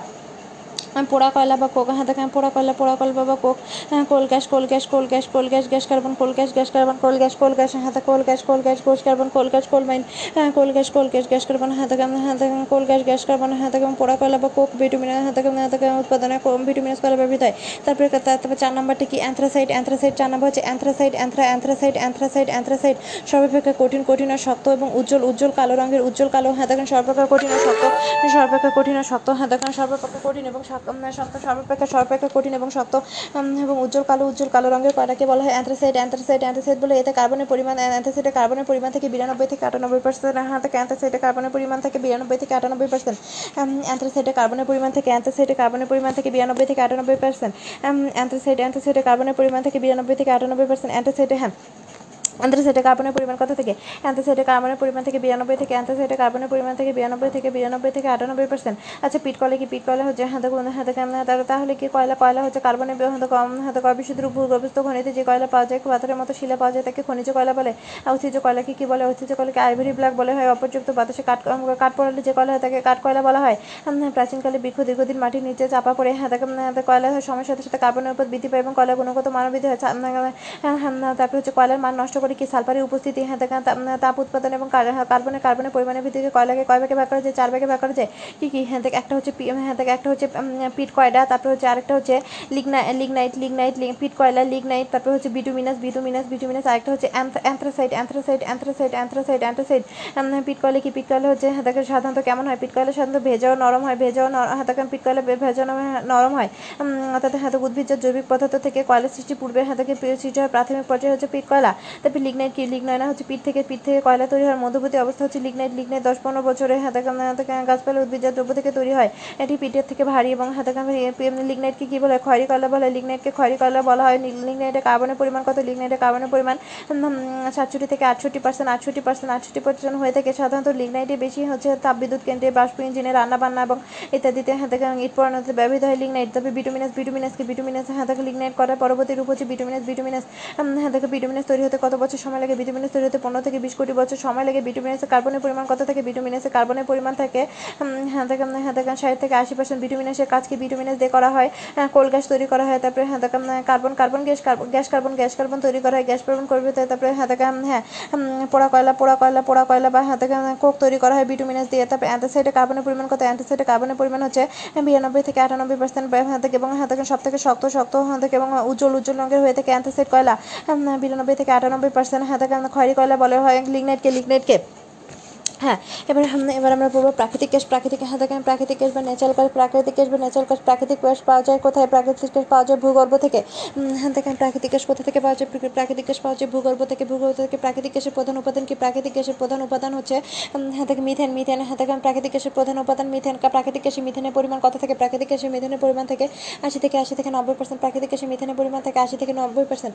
পোড়া কয়লা বা কোক হ্যাঁ দেখেন পোড়া কয়লা পোড়া কয়লা বা কোক হ্যাঁ, coal gas coal gas coal gas coal gas gas carbon coal gas gas carbon coal gas coal gas হ্যাঁ কোল গ্যাস কোল গ্যাস কোষ carbon coal gas coal mine হ্যাঁ coal gas coal gas gas carbon হ্যাঁ দেখেন হ্যাঁ দেখেন কোল গ্যাস গ্যাস কার্বন হ্যাঁ দেখেন পোড়া কয়লা বা কোক ভিটামিন হ্যাঁ দেখেন হ্যাঁ দেখেন উৎপাদনে ভিটামিনাস কয়লা ব্যবহৃত হয় তারপরে তারপরে চার নাম্বারটা কি অ্যান্থ্রাসাইড অ্যান্থ্রাসাইড চার নাম্বার হচ্ছে anthracite anthra anthracite anthracite anthracite সর্বাপেক্ষা কঠিন কঠিন আর শক্ত এবং উজ্জ্বল উজ্জ্বল কালো রঙের উজ্জ্বল কালো হ্যাঁ দেখেন সর্বাপেক্ষা কঠিন আর শক্ত সর্বাপেক্ষা কঠিন আর শক্ত হ্যাঁ দেখেন সর্বাপেক্ষা কঠিন এবং শক্ত সর্বাপেক্ষা সর্বাপেক্ষা কঠিন এবং শক্ত এবং উজ্জ্বল কালো উজ্জ্বল কালো রঙের কয়লাকে বলা হয় অ্যান্থ্রাসাইড। অ্যান্থ্রাসাইড অ্যান্থ্রাসাইড বলে এতে কার্বনের পরিমাণ অ্যান্থ্রাসাইডে কার্বনের পরিমাণ থেকে বিরানব্বই থেকে আটানব্বই পার্সেন্ট হ্যাঁ থেকে অ্যান্থ্রাসাইডে কার্বনের পরিমাণ থেকে বিরানব্বই থেকে আটানব্বই পার্সেন্ট অ্যান্থ্রাসাইডে কার্বনের পরিমাণ থেকে অ্যান্থ্রাসাইডে কার্বনের পরিমাণ থেকে বিরানব্বই থেকে আটানব্বই পার্সেন্ট অ্যান্থ্রাসাইড, অ্যান্থ্রাসাইডে কার্বনের পরিমাণ থেকে বিরানব্বই থেকে আটানব্বই পার্সেন্ট, অ্যান্থ্রাসাইডে হ্যাঁ অ্যান্থ্রাসাইডে কার্বনের পরিমাণ কত থেকে? অ্যান্থ্রাসাইডে কার্বনের পরিমাণ থেকে বিরানব্বই থেকে অ্যান্থ্রাসাইডে কার্বনের পরিমাণ থেকে বিরানব্বই থেকে বিরানব্বই থেকে আটানব্বই পার্সেন্ট আচ্ছা পিট কলে কি? পিট কয়লা হচ্ছে হ্যাঁ দেখেন তাহলে কি কয়লা? কয়লা হচ্ছে কার্বনের হয়তো কম হয়তো বিশুদ্ধ ভূগর্ভস্থ খনিতে যে কয়লা পাওয়া যায় পাথরের মতো শিলা পাওয়া যায় তাকে খনিজ কয়লা বলে। ঐতিহ্য কয়লাকে কি বলে? ঐতিহ্য কয়লাকে আইভরি ব্ল্যাক বলে হয় অপযুক্ত বাতাসে কাঠ কাঠ পড়ালে যে কয়লা হয় তাকে কাঠ কয়লা বলা হয়। প্রাচীনকালে বৃক্ষ দীর্ঘদিন মাটির নিচে চাপা পড়ে উম, কয়লা হয় সময়ের সাথে সাথে কার্বনের উপর বৃদ্ধি পায় এবং কয়লা গুণগত মান বৃদ্ধি হ্যাঁ, তারপরে হচ্ছে কয়লার মান নষ্ট করে কি সালফারের উপস্থিতি? হ্যাঁ তাপ উৎপাদন এবং কার- হ্যাঁ, কার্বনের পরিমাণের ভিত্তিতে কয়লাকে কয় ভাগে ভাগ করা যায়? চার ভাগে ভাগ করা যায়? কি কি? হ্যাঁ দেখ একটা হচ্ছে হ্যাঁ দেখ একটা হচ্ছে পিট কয়লা তারপরে হচ্ছে আরেকটা হচ্ছে লিগনা লিগনাইট লিগনাইট লি- পিট কয়লা লিগনাইট তারপরে হচ্ছে বিটুমিনাস বিটুমিনাস বিটুমিনাস আরেকটা হচ্ছে anthracite anthracite anthracite anthracite anthracite peat কয়লা কি? পিট কয়লা হচ্ছে হ্যাঁ সাধারণত কেমন হয়? পিট কয়লা সাধারণত ভেজাও নরম হয়। ভেজাও হ্যাঁ পিট কয়লা ভেজাও নরম- হয় অর্থাৎ হ্যাঁ উদ্ভিজ্জ জৈবিক পদার্থ থেকে কয়লা সৃষ্টি পূর্বে হ্যাঁ সৃষ্টি হয় প্রাথমিক পর্যায়ে হচ্ছে পিট কয়লা। তারপর লিগনাইট কি লিগনাইট হচ্ছে পিট থেকে পিট থেকে কয়লা তৈরি হয় মধ্যবর্তী অবস্থা হচ্ছে লিগনাইট লিগনাইট দশ পনেরো বছরে দেখেন গাছপালা উদ্ভিজ্জ দ্রব্য থেকে তৈরি হয়। এটি পিটের থেকে ভারী এবং দেখেন লিগনাইটকে কি বলে? খয়রি কয়লা বলা হয় লিগনাইটকে খয়রি কয়লা বলা হয়। লিগনাইটে কার্বনের পরিমাণ কত? লিগনাইটে কার্বনের পরিমাণ সাতষট্টি থেকে আটষট্টি পার্সেন্ট আটষট্টি পার্সেন্ট আটষট্টি পার্সেন্ট হয়ে থাকে। সাধারণত লিগনাইটে বেশি হচ্ছে তাপবিদ্যুৎ কেন্দ্রে বাষ্প ইঞ্জিনে রান্না বান্না এবং ইত্যাদিতে দেখেন ইট পরিণতিতে ব্যবহৃত হয় লিগনাইট। তবে বিটুমিনাস বিটুমিনাসকে বিটুমিনাস হ্যাঁ দেখেন লিগনাইট করার পরবর্তী রূপ হচ্ছে উম, হ্যাঁ দেখেন বিটুমিনাস তৈরি হতে কত বছর সময় লাগে বিটুমিনাস তৈরি হতে পনেরো থেকে বিশ কোটি বছর সময় লাগে বিটুমিনাসে কার্বনের পরিমাণ কত থাকে? বিটুমিনাসে কার্বনের পরিমাণ থাকে হ্যাঁ দেখেন হ্যাঁ দেখেন ষাট থেকে আশি পার্সেন্ট বিটুমিনাসের কাজকে বিটুমিনাস দিয়ে করা হয় হ্যাঁ, কোল গ্যাস তৈরি করা হয় তারপরে হ্যাঁ দেখেন carbon carbon gas carbon gas carbon gas carbon তৈরি করা হয় গ্যাস কার্বন করবে তারপরে হ্যাঁ দেখেন হ্যাঁ পোড়া কয়লা পোড়া কয়লা পোড়া কয়লা বা হ্যাঁ দেখেন কোক তৈরি করা হয় বিটুমিনাস দিয়ে তারপরে অ্যান্থাসাইডে কার্বনের পরিমাণ কত? অ্যান্থাসাইডে কার্বনের পরিমাণ হচ্ছে বিরানব্বই থেকে আটানব্বই পার্সেন্ট হ্যাঁ থেকে এবং হ্যাঁ দেখেন সব থেকে শক্ত শক্ত হ্যাঁ থেকে এবং উজ্জ্বল উজ্জ্বল রঙের হয়ে থাকে অ্যান্থাসাইড কয়লা বিরানব্বই থেকে আটানব্বই পার্সেন্ট হাতে খয়রি কয়লা বলে হয় লিগনাইটকে লিগনাইটকে হ্যাঁ এবার এবার আমরা পড়ব প্রাকৃতিক গ্যাস, প্রাকৃতিক হ্যাঁ দেখেন প্রাকৃতিক গ্যাস বা ন্যাচারাল গ্যাস প্রাকৃতিক গ্যাস বা ন্যাচারাল গ্যাস প্রাকৃতিক গ্যাস পাওয়া যায় কোথায়? প্রাকৃতিক গ্যাস পাওয়া যায় ভূগর্ভ থেকে। হ্যাঁ দেখেন প্রাকৃতিক গ্যাস কোথা থেকে পাওয়া যায়? প্রাকৃ- প্রাকৃতিক গ্যাস পাওয়া যায় ভূগর্ভ থেকে। ভূগর্ভ থেকে প্রাকৃতিক গ্যাসের প্রধান উপাদান কি? প্রাকৃতিক গ্যাসের প্রধান উপাদান হচ্ছে হ্যাঁ দেখেন মিথেন মিথেন হ্যাঁ দেখেন প্রাকৃতিক গ্যাসের প্রধান উপাদান মিথেন প্রাকৃতিক গ্যাসে মিথেনের পরিমাণ কত থেকে? প্রাকৃতিক গ্যাসে মিথেনের পরিমাণ থেকে আশি থেকে আশি থেকে নব্বই পার্সেন্ট প্রাকৃতিক গ্যাসে মিথেনের পরিমাণ থেকে আশি থেকে নব্বই পার্সেন্ট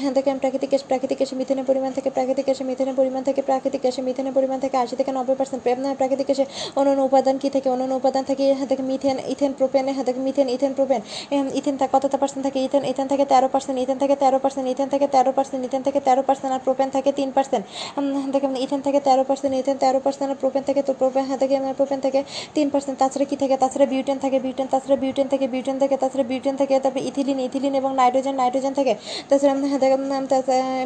হ্যাঁ দেখেন প্রাকৃতিক গ্যাস, প্রাকৃতিক গ্যাসে মিথেনের পরিমাণ থেকে। প্রাকৃতিক গ্যাসে মিথেনের পরিমাণ থেকে। প্রাকৃতিক গ্যাসে মিথেনের পরিমাণ থেকে আশি থেকে নব্বই পার্সেন্ট প্রাকৃতিক গ্যাসে অন্যান্য উপাদান কি থেকে, অন্যান্য উপাদান থাকে হ্যাঁ দেখেন মিথেন ইথেন প্রোপেন হ্যাঁ দেখেন মিথেন ইথেন প্রোপেন ইথেন থাকে কত পার্সেন্ট থাকে ইথেন ইথেন থেকে তেরো পার্সেন্ট ইথেন থেকে তেরো পার্সেন্ট ইথেন থেকে তেরো পার্সেন্ট ইথেন থেকে তেরো পার্সেন্ট আর প্রোপেন থাকে তিন পার্সেন্ট দেখেন ইথেন থেকে তেরো পার্সেন্ট ইথেন তেরো পার্সেন্ট আর প্রোপেন থেকে, তো প্রোপেন হ্যাঁ থেকে প্রোপেন থেকে তিন পার্সেন্ট তাছাড়া কী থাকে, তাছাড়া বিউটেন থাকে বিউটেন তাছাড়া বিউটেন থেকে বিউটেন থেকে, তাছাড়া বিউটেন থাকে, তারপরে ইথিলিন ইথিলিন এবং নাইট্রোজেন নাইট্রোজেন থাকে, তাছাড়া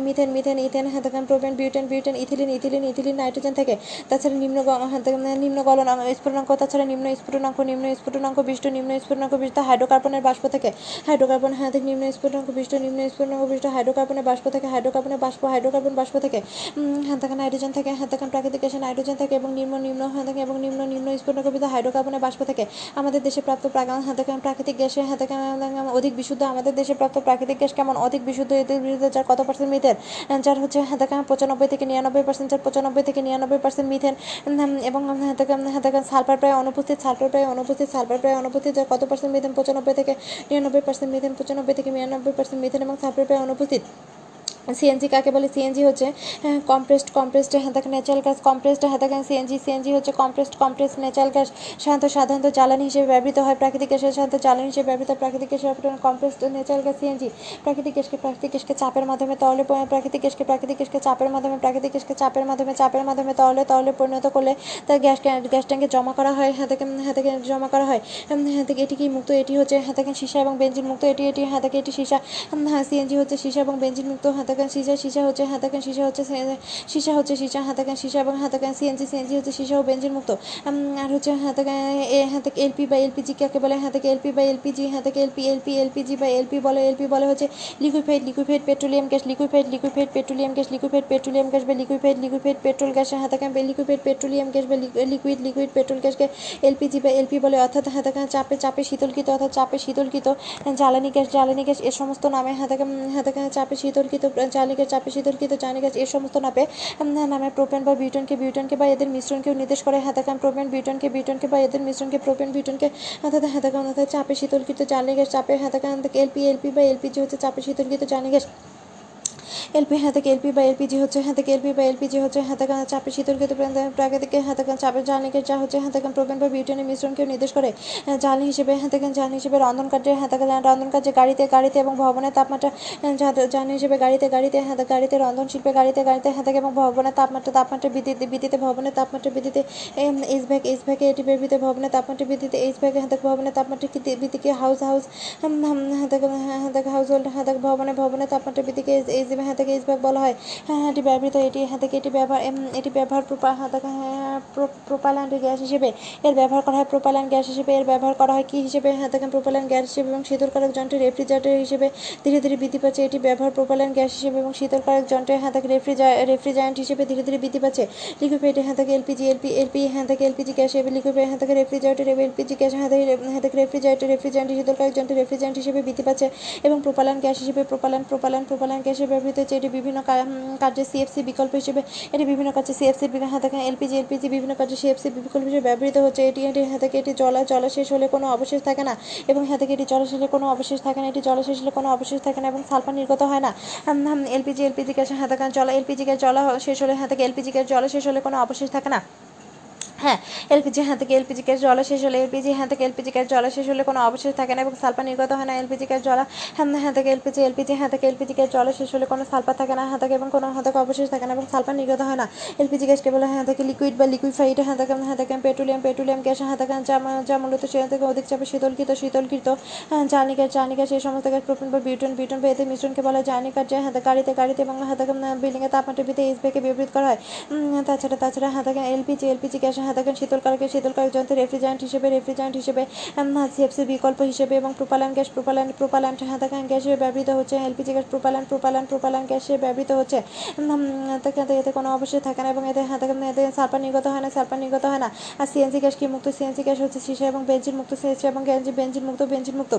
মিথেন মিথেন ইথেন হ্যাঁ propane butane butane ethylene ethylene ethylene nitrogen থেকে তাছাড়া নিম্ন নিম্ন গলন স্ফুটনাঙ্ক তাছাড়া নিম্ন স্ফুটনাঙ্ক নিম্ন স্ফুটনাঙ্ক বিষ্ট নিম্ন স্ফুটনাঙ্ক বিষ্ট হাইড্রোকার্বনের বাষ্প থেকে। হাইড্রোকার্বন থেকে নিম্ন স্ফুটনাঙ্ক বিষ্ট নিম্ন স্ফুটনাঙ্ক বিষ্ট হাইড্রোকার্বনের বাষ্প থেকে হাইড্রোকার্বনের বাষ্প হাইড্রোকার্বন বাষ্প থেকে উম, হ্যাঁ থেকে থেকে প্রাকৃতিক গ্যাসে নাইট্রোজেন থেকে এবং নিম্ন নিম্ন থেকে এবং নিম্ন নিম্ন স্ফুটনাঙ্ক বিষ্ট হাইড্রোকার্বনের বাষ্প থেকে। আমাদের দেশে প্রাপ্ত থেকে প্রাকৃতিক গ্যাসে হ্যাঁ থেকে অধিক বিশুদ্ধ। আমাদের দেশে প্রাপ্ত প্রাকৃতিক গ্যাস কেমন? অধিক বিশুদ্ধ এদের বিরুদ্ধে যার কত পার্সেন্ট মিথেন যার হচ্ছে থেকে পঁচানব্বই থেকে নিরানব্বই পার্সেন্ট যার পঁচানব্বই থেকে নিরানব্বই পার্সেন্ট মিথেন। এবং থেকে সালফার প্রায় অনুপস্থিত, সালফার প্রায় অনুপস্থিত, সালফার প্রায় অনুপস্থিত যার কত পার্সেন্ট মিথেন, পঁচানব্বই থেকে নিরানব্বই পার্সেন্ট মিথেন, পঁচানব্বই থেকে নিরানব্বই পার্সেন্ট মিথেন এবং সালফার প্রায় অনুপস্থিত। সিএনজি কাকে বলে? সিএনজি হচ্ছে কম্প্রেসড কম্প্রেসড হাতাক ন্যাচারাল গ্যাস কম্প্রেসড হাতাক সিএনজি সিএনজি হচ্ছে কম্প্রেসড কম্প্রেসড ন্যাচারাল গ্যাস সাধারণত সাধারণত জ্বালানি হিসেবে ব্যবহৃত হয়। প্রাকৃতিক গ্যাসের সাধারণত জ্বালানি হিসেবে ব্যবহৃত প্রাকৃতিক গ্যাসের কম্প্রেসড ন্যাচারাল গ্যাস সিএনজি প্রাকৃতিক গ্যাসকে প্রাকৃতিক গ্যাসকে চাপের মাধ্যমে তরলে প্রাকৃতিক গ্যাসকে প্রাকৃতিক গ্যাসকে চাপের মাধ্যমে, প্রাকৃতিক গ্যাসকে চাপের মাধ্যমে চাপের মাধ্যমে তরলে তরলে পরিণত করলে তার গ্যাস গ্যাস ট্যাঙ্কে জমা করা হয় হাতে হাতে জমা করা হয়। হ্যাঁ হাতে এটি কি মুক্ত? এটি হচ্ছে হাতে সীসা এবং বেঞ্জিন মুক্ত। এটি এটি হাতে এটি সীসা। হ্যাঁ সিএনজি হচ্ছে সীসা এবং বেঞ্জিন মুক্ত হাতে সিসা, সীসা হচ্ছে হাতাকান, সীসা হচ্ছে সীসা হচ্ছে সিসা, হাতাকান সীসা এবং হাতাকান সিএনজি সিএনজি হচ্ছে সিসা ও বেঞ্জিন মুক্ত। আর হচ্ছে হাতাকান, এ এলপি বা এলপিজি কাকে বলে? হাতাকে এলপি বা এলপিজি হাতাকে এলপি এলপি এলপিজি বা এলপি বলে এলপি বলে হচ্ছে liquefied liquefied petroleum gas liquefied liquefied petroleum gas liquefied petroleum gas বা লিকুইফাইড লিকুইফাইড পেট্রোল গ্যাস হাতাকান লিকুইফাইড পেট্রোলিয়াম গ্যাস বা লিকুইড লিকুইড পেট্রোল গ্যাসকে এলপিজি বা এলপি বলে, অর্থাৎ হাতাকান চাপে চাপে শীতলকৃত, অর্থাৎ চাপে শীতলকৃত, জ্বালানি গ্যাস জ্বালানি গ্যাস এ সমস্ত নামে হাতাকান হাতাকান চাপে শীতলকৃত জ্বালানি গ্যাস চাপে শীতলকৃত চাইনি গ্যাস এ সমস্ত নামে নামে প্রোপেন বা বিউটনকে বিউটনকে বা এদের মিশ্রণকেও নির্দেশ করে। হাতাকাম প্রোপেন, বিউটনকে বিউটনকে বা এদের মিশ্রণকে প্রোপেন, বিউটনকে অর্থাৎ হাতাকাম অর্থাৎ চাপে শীতলকৃত জ্বালানি গ্যাস চাপে হাতাকাম এলপি এলপি বা এলপি যে হচ্ছে চাপে শীতলকৃত জ্বালানি গ্যাস এলপি হাতে এলপি বা এলপিজি হচ্ছে হাতে এলপি বা এলপিজি হচ্ছে হাতে চাপে শীতলকৃত প্রাকৃতিক হাতে চাপে জ্বালানিকে যা হচ্ছে হাতে প্রোপেন বা বিউটেনের মিশ্রণকেও নির্দেশ করে জ্বালানি হিসেবে হাতে জ্বালানি হিসেবে রন্ধন কার্যে হাতে রন্ধন কার্যে গাড়িতে গাড়িতে এবং ভবনের তাপমাত্রা জ্বালানি হিসেবে গাড়িতে গাড়িতে হাতে গাড়িতে রন্ধন শিল্পে গাড়িতে গাড়িতে হাতে এবং ভবনের তাপমাত্রা তাপমাত্রা বৃদ্ধিতে বৃদ্ধিতে ভবনের তাপমাত্রা বৃদ্ধিতে এইচ ভ্যাগ এইচ ভ্যাগে এটি ব্যবহৃত ভবনের তাপমাত্রা বৃদ্ধিতে এইচ ভ্যাগে হাতে ভবনের তাপমাত্রা বৃদ্ধিকে হাউস হাউস হাতে হাতে হাউস হোল্ড হাতে ভবনে ভবনের তাপমাত্রা বৃদ্ধিকে এইচ হাতে এইচ ভ্যাগ বলা হয় হ্যাঁ হ্যাঁ, এটি ব্যবহৃত এটি হাতে এটি ব্যবহার এটি ব্যবহার প্রোপা- হাতে প্রোপাল্যান্ড গ্যাস হিসেবে এর ব্যবহার করা হয় প্রোপাল্যান্ড গ্যাস হিসেবে এর ব্যবহার করা হয় কি হিসেবে হাতে প্রোপাল্যান্ড গ্যাস হিসেবে এবং শীতলকারক যন্ত্রে রেফ্রিজারেটর হিসেবে ধীরে ধীরে বৃদ্ধি পাচ্ছে এটি ব্যবহার প্রোপাল্যান্ড গ্যাস হিসেবে এবং শীতলকারক যন্ত্রে হাতে রেফ্রিজা রেফ্রিজারেন্ট হিসেবে ধীরে ধীরে বৃদ্ধি পাচ্ছে লিকুইফাইড হাতে এলপিজি এলপি এলপি হাতে এলপিজি গ্যাস হিসেবে লিকুইফাইড হাতে রেফ্রিজারেটর এবং এলপিজি গ্যাস হাতে হাতে রেফ্রিজারেটর রেফ্রিজারেন্ট শীতলকারক যন্ত্রে রেফ্রিজারেন্ট হিসেবে বৃদ্ধি পাচ্ছে এবং প্রোপাল্যান্ড গ্যাস হিসেবে প্রোপাল্যান্ড প্রোপাল্যান্ড প্রোপাল্যান্ড গ্যাসে ব্যবহৃত হচ্ছে এটি বিভিন্ন কা- উম, কার্যে সিএফসি বিকল্প হিসেবে এটি বিভিন্ন কাজে সিএফসি হাতে এলপিজি এলপিজি বিভিন্ন কাজে সিএফসি বিকল্প হিসেবে ব্যবহৃত হচ্ছে। এটি এটি হাতে এটি জলা জলাশেষ হলে কোনো অবশেষ থাকে না এবং হাতে এটি জলাশেষ কোনো অবশেষ থাকে না। এটি জলাশেষ হলে কোনো অবশেষ থাকে না এবং সালফার নির্গত হয় না। এলপিজি এলপিজি গ্যাস হাতে জলা এলপিজি গ্যাস জলা শেষ হলে হাতে এলপিজি গ্যাস জলা শেষ হলে কোনো অবশেষ থাকে না। হ্যাঁ এলপিজি হ্যাঁ থেকে এলপিজি গ্যাস জলা শেষ হলে এলপিজি হ্যাঁ থেকে এলপিজি গ্যাস জলা শেষ হলে কোনো অবশেষ থাকে না এবং সালফার নির্গত হয় না এলপিজি গ্যাস জলা হ্যাঁ হ্যাঁ থেকে এলপিজি এলপিজি হ্যাঁ থেকে এলপিজি গ্যাস জলা শেষ হলে কোনো সালফার থাকে না হ্যাঁ থেকে এবং কোনো হ্যাঁ থেকে অবশেষ থাকে না এবং সালফার নির্গত হয় না এলপিজি গ্যাস কেবল হ্যাঁ থেকে লিকুইড বা লিকুইফাইড হ্যাঁ থেকে হ্যাঁ থেকে পেট্রোলিয়াম পেট্রোলিয়াম গ্যাস হ্যাঁ থেকে যা যা মূলত সেখান থেকে অধিক চাপে শীতলকৃত শীতলকৃত হ্যাঁ জানি গ্যাস জানি গ্যাস এই সমস্ত গ্যাস প্রোপেন বা বিউটন বিউটন বা এতে মিশ্রণকে বলা হয় জানি কাজ হ্যাঁ গাড়িতে গাড়িতে এবং হ্যাঁ থেকে বিল্ডিংয়ের তাপমাত্রা বৃদ্ধি এইচ ব্যাকে ব্যবহৃত করা হয় তাছাড়া তাছাড়া হ্যাঁ থেকে এলপিজি এলপিজি গ্যাস হ্যাঁ থেকে শীতলকারকে শীতলকারক যন্ত্রের রেফ্রিজারেন্ট হিসেবে রেফ্রিজারেন্ট হিসেবে সিএফসি বিকল্প হিসেবে এবং প্রোপাল্যান্ড গ্যাস প্রোপাল্যান্ড প্রোপাল্যান্ড হ্যাঁ থেকে গ্যাস ব্যবহৃত হচ্ছে LPG gas propellant propellant propellant gas ব্যবহৃত হচ্ছে। এতে কোনো অবশ্যই থাকে না এবং এতে এতে সালফার নির্গত হয় না, সালফার নির্গত হয় না। আর সিএনজি গ্যাস কি মুক্ত? সিএনজি গ্যাস হচ্ছে সীসা এবং বেঞ্জিন মুক্ত সিএসি এবং বেঞ্জিন মুক্ত বেঞ্জিন মুক্ত।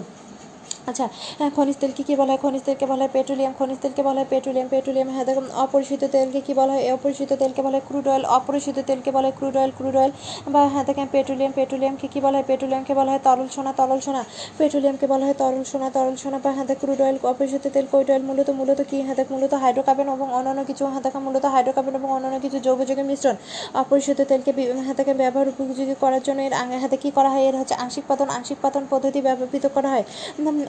আচ্ছা হ্যাঁ, খনিজ তেলকে কী বলা হয়? খনিজ তেলকে বলা হয় পেট্রোলিয়াম খনিজ তেলকে বলা হয় পেট্রোলিয়াম পেট্রোলিয়াম হ্যাঁ দেখুন অপরিশোধিত তেলকে কী বলা হয়? অপরিশোধিত তেলকে বলা হয় ক্রুড অয়েল অপরিশোধিত তেলকে বলা হয় ক্রুড অয়েল ক্রুড অয়েল বা হ্যাঁ দেখেন পেট্রোলিয়াম পেট্রোলিয়ামকে কী বলা হয়? পেট্রোলিয়ামকে বলা হয় তরল সোনা তরল সোনা পেট্রোলিয়ামকে বলা হয় তরল সোনা তরল সোনা বা হ্যাঁ ক্রুড অয়েল অপরিশোধিত তেল কৈট অয়েল মূলত মূলত কী? হ্যাঁ মূলত হাইড্রোকার্বন এবং অন্যান্য কিছু হ্যাঁ মূলত হাইড্রোকার্বন এবং অন্যান্য কিছু যৌগ যৌগের মিশ্রণ। অপরিশোধিত তেলকে হ্যাঁ ব্যবহার উপযোগী করার জন্য এর হাতে কী করা হয়। এর হচ্ছে আংশিক পাতন আংশিক পাতন পদ্ধতি ব্যবহৃত করা হয়।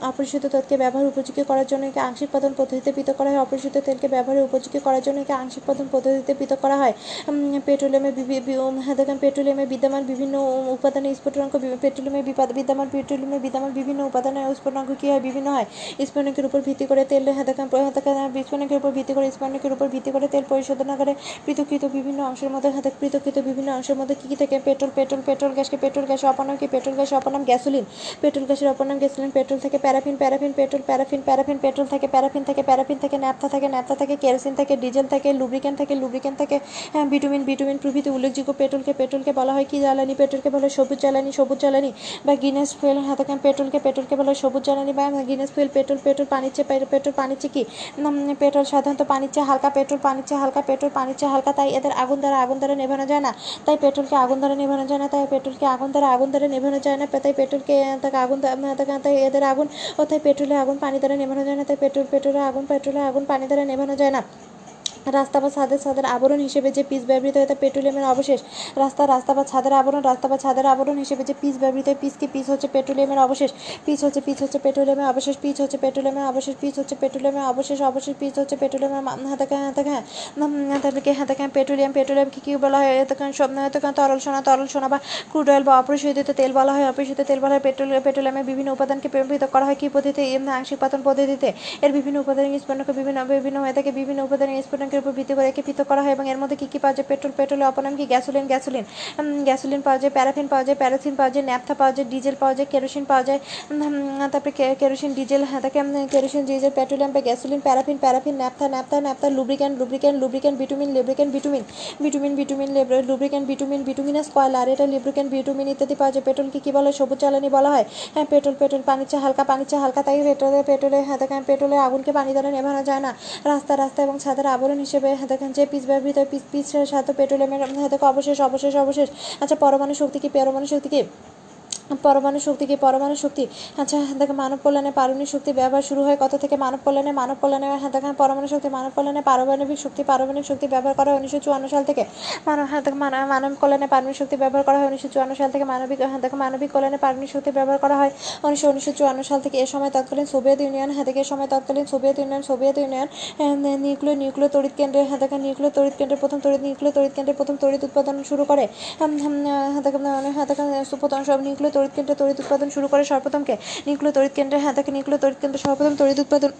অপরিশোধিত তেলকে ব্যবহার উপযোগী করার জন্য একে আংশিক পাতন পদ্ধতিতে পৃথক করা হয়। অপরিশোধিত তেলকে ব্যবহারের উপযোগী করার জন্য একে আংশিক পাতন পদ্ধতিতে পৃথক করা হয়। উম, পেট্রোলিয়ামে বিভি- বি- উম, হ্যাঁ দেখেন পেট্রোলিয়ামে বিদ্যমান বিভিন্ন উপাদানের স্ফুটনাঙ্ক বি- পেট্রোলিয়ামে বিদ্যমান পেট্রোলিয়ামে বিদ্যমান বিভিন্ন উপাদানের স্ফুটনাঙ্ক কী হয়? বিভিন্ন হয়। স্ফুটনাঙ্কের উপর ভিত্তি করে তেল হ্যাঁ দেখেন হ্যাঁ দেখেন স্ফুটনাঙ্কের উপর ভিত্তি করে স্ফুটনাঙ্কের উপর ভিত্তি করে তেল পরিশোধন করে পৃথকৃত বিভিন্ন অংশের মধ্যে হাতে পৃথকৃত বিভিন্ন অংশের মধ্যে কী কী থাকে? পেট্রোল পেট্রোল পেট্রোল গ্যাসকে পেট্রোল গ্যাস অপনাম কি? পেট্রোল গ্যাস অপনাম গ্যাসোলিন। পেট্রোল গ্যাসের অপনাম গ্যাসোলিন পেট্রোল থেকে paraffin paraffin petrol paraffin paraffin petrol থেকে প্যারাফিন থেকে প্যারাফিন থেকে ন্যাপথা থাকে ন্যাপথা থেকে কেরোসিন থাকে ডিজেল থাকে লুব্রিকেন্ট থেকে লুব্রিকেন্ট থাকে হ্যাঁ, ভিটামিন ভিটামিন প্রভৃতি উল্লেখযোগ্য পেট্রোলকে পেট্রোলকে বলা হয় কি জ্বালানি? পেট্রোলকে বলা হয় সবুজ জ্বালানি সবুজ জ্বালানি বা গিনেস ফুয়েল হাতে পেট্রোলকে পেট্রোলকে বলা হয় সবুজ জ্বালানি বা গিনেস ফুয়েল পেট্রোল পেট্রোল পানির চেয়ে পেট্রোল পেট্রোল পানির চেয়ে কি? পেট্রোল সাধারণত পানির চেয়ে হালকা পেট্রোল পানির চেয়ে হালকা পেট্রোল পানির চেয়ে হালকা তাই এদের আগুন দ্বারা আগুন দ্বারা নেভানো যায় না। তাই পেট্রোলকে আগুন দ্বারা নেভানো যায় না তাই পেট্রোলকে আগুন দ্বারা আগুন দ্বারা নেভানো যায় না তাই পেট্রোলকে আগুন তাই এদের আগুন তাই পেট্রোলে আগুন পানি দ্বারা নেভানো যায় না, তাই পেট্রোল, পেট্রোলে আগুন পেট্রোলে আগুন পানি দ্বারা নেভানো যায় না। রাস্তা বা ছাদের ছাদের আবরণ হিসেবে যে পিচ ব্যবহৃত হয় তা পেট্রোলিয়ামের অবশেষ। রাস্তা রাস্তা বা ছাদের আবরণ, রাস্তা বা ছাদের আবরণ হিসেবে যে পিচ ব্যবহৃত হয় পিচ কি পিচ হচ্ছে পেট্রোলিয়ামের অবশেষ। পিচ হচ্ছে পিচ হচ্ছে পেট্রোলিয়ামের অবশেষ, পিচ হচ্ছে পেট্রোলিয়ামের অবশেষ, পিচ হচ্ছে পেট্রোলিয়ামের অবশেষ অবশেষ পিচ হচ্ছে পেট্রোলিয়ামের হাতে হ্যাঁ হাতে হ্যাঁ তাদেরকে হাতে হ্যাঁ পেট্রোলিয়াম পেট্রোলিয়াম কি বলা হয় এতক্ষণ সব এতক্ষণ তরল সোনা তরল সোনা বা ক্রুড অয়েল বা অপরিশোধিত তেল বলা হয়। অপরিশোধিত তেল বলা হয়, পেট্রোল পেট্রোলিয়ামের বিভিন্ন উপাদানকে পৃথক করা হয়, কি পদ্ধতিতে? আংশিক পাতন পদ্ধতিতে। এর বিভিন্ন উপাদান স্ফুটনকে বিভিন্ন বিভিন্ন হয়ে থাকে বিভিন্ন উপাদান উপাদানের স্ফুটনকের উপর ভিত্তি করে একে পৃথক করা হয় এবং এর মধ্যে কী কী পাওয়া যায়? পেট্রোল পেট্রোলের অপনাম কি? Gasoline gasoline. গ্যাসোলিন পাওয়া যায়, প্যারাফিন পাওয়া যায়, প্যারাথিন পাওয়া যায়, ন্যাপথা পাওয়া যায়, ডিজেল পাওয়া যায়, কেরোসিন পাওয়া যায় তারপরে কেরোসিন, ডিজেল হ্যাঁ তাকে কেরোসিন, ডিজেল, পেট্রোলিয়াম বা gasoline, paraffin paraffin, naphtha naphtha naphtha, lubricant lubricant lubricant, bitumen lubricant, bitumen bitumen vitamin lubricant, bitumen, bituminous কয়লার এটা লুব্রিক্যান্ট ভিটামিন ইত্যাদি পাওয়া যায়। পেট্রোল কি কি বলে? সবুজ জ্বালানি বলা হয়। হ্যাঁ পেট্রোল পেট্রোল, পানির চা হালকা, পানির চা হালকা, তাই পেট্রোলে পেট্রোলে হ্যাঁ দেখেন পেট্রোলে আগুনকে পানি দ্বারা নেভানো যায় না। রাস্তা রাস্তা এবং ছাদের আবরণ হিসেবে দেখেন যে পিস ব্যবহৃত হয়, পিস পিস সাথে পেট্রোলিয়ামের দেখো অবশেষ অবশেষ অবশেষ। আচ্ছা পরমাণু শক্তি কি পরমাণু শক্তি কি? পরমাণু শক্তি কি পরমাণু শক্তি? আচ্ছা দেখো, মানব কল্যাণে পারমাণবিক শক্তি ব্যবহার শুরু হয় কত থেকে মানব কল্যাণে মানব কল্যাণে হ্যাঁ দেখেন পরমাণু শক্তি, মানব কল্যাণে পারমাণবিক শক্তি পারমাণবিক শক্তি ব্যবহার করা হয় উনিশশো চুয়ান্ন সাল থেকে। মানব হ্যাঁ দেখো, মানব কল্যাণে পারমাণবিক শক্তি ব্যবহার করা হয় উনিশশো চুয়ান্ন সাল থেকে। মানবিক হ্যাঁ দেখো, মানবিক কল্যাণে পারমাণবিক শক্তি ব্যবহার করা হয় উনিশশো উনিশশো চুয়ান্ন সাল থেকে। এ সময় তৎকালীন সোভিয়েত ইউনিয়ন হ্যাঁ থেকে এ সময় তৎকালীন সোভিয়েত ইউনিয়ন সোভিয়েত ইউনিয়ন নিউক্লিয় নিউক্লিয় তড়িৎ কেন্দ্রে হ্যাঁ দেখেন নিউক্লিয় তড়িৎ কেন্দ্রের প্রথম তড়িৎ, নিউক্লিয় তড়িৎ কেন্দ্রের প্রথম তড়িৎ উৎপাদন শুরু করে। হ্যাঁ দেখেন হ্যাঁ দেখেন সব নিউক্লিয় তড়িৎ কেন্দ্রে তড়িৎ উৎপাদন শুরু করে সর্বপ্রথমকে নিউক্লিয় তড়িৎ কেন্দ্রে হ্যাঁ তাকে নিউক্লিয় তড়িৎ কেন্দ্রে সর্বপ্রথম তড়িৎ উৎপাদন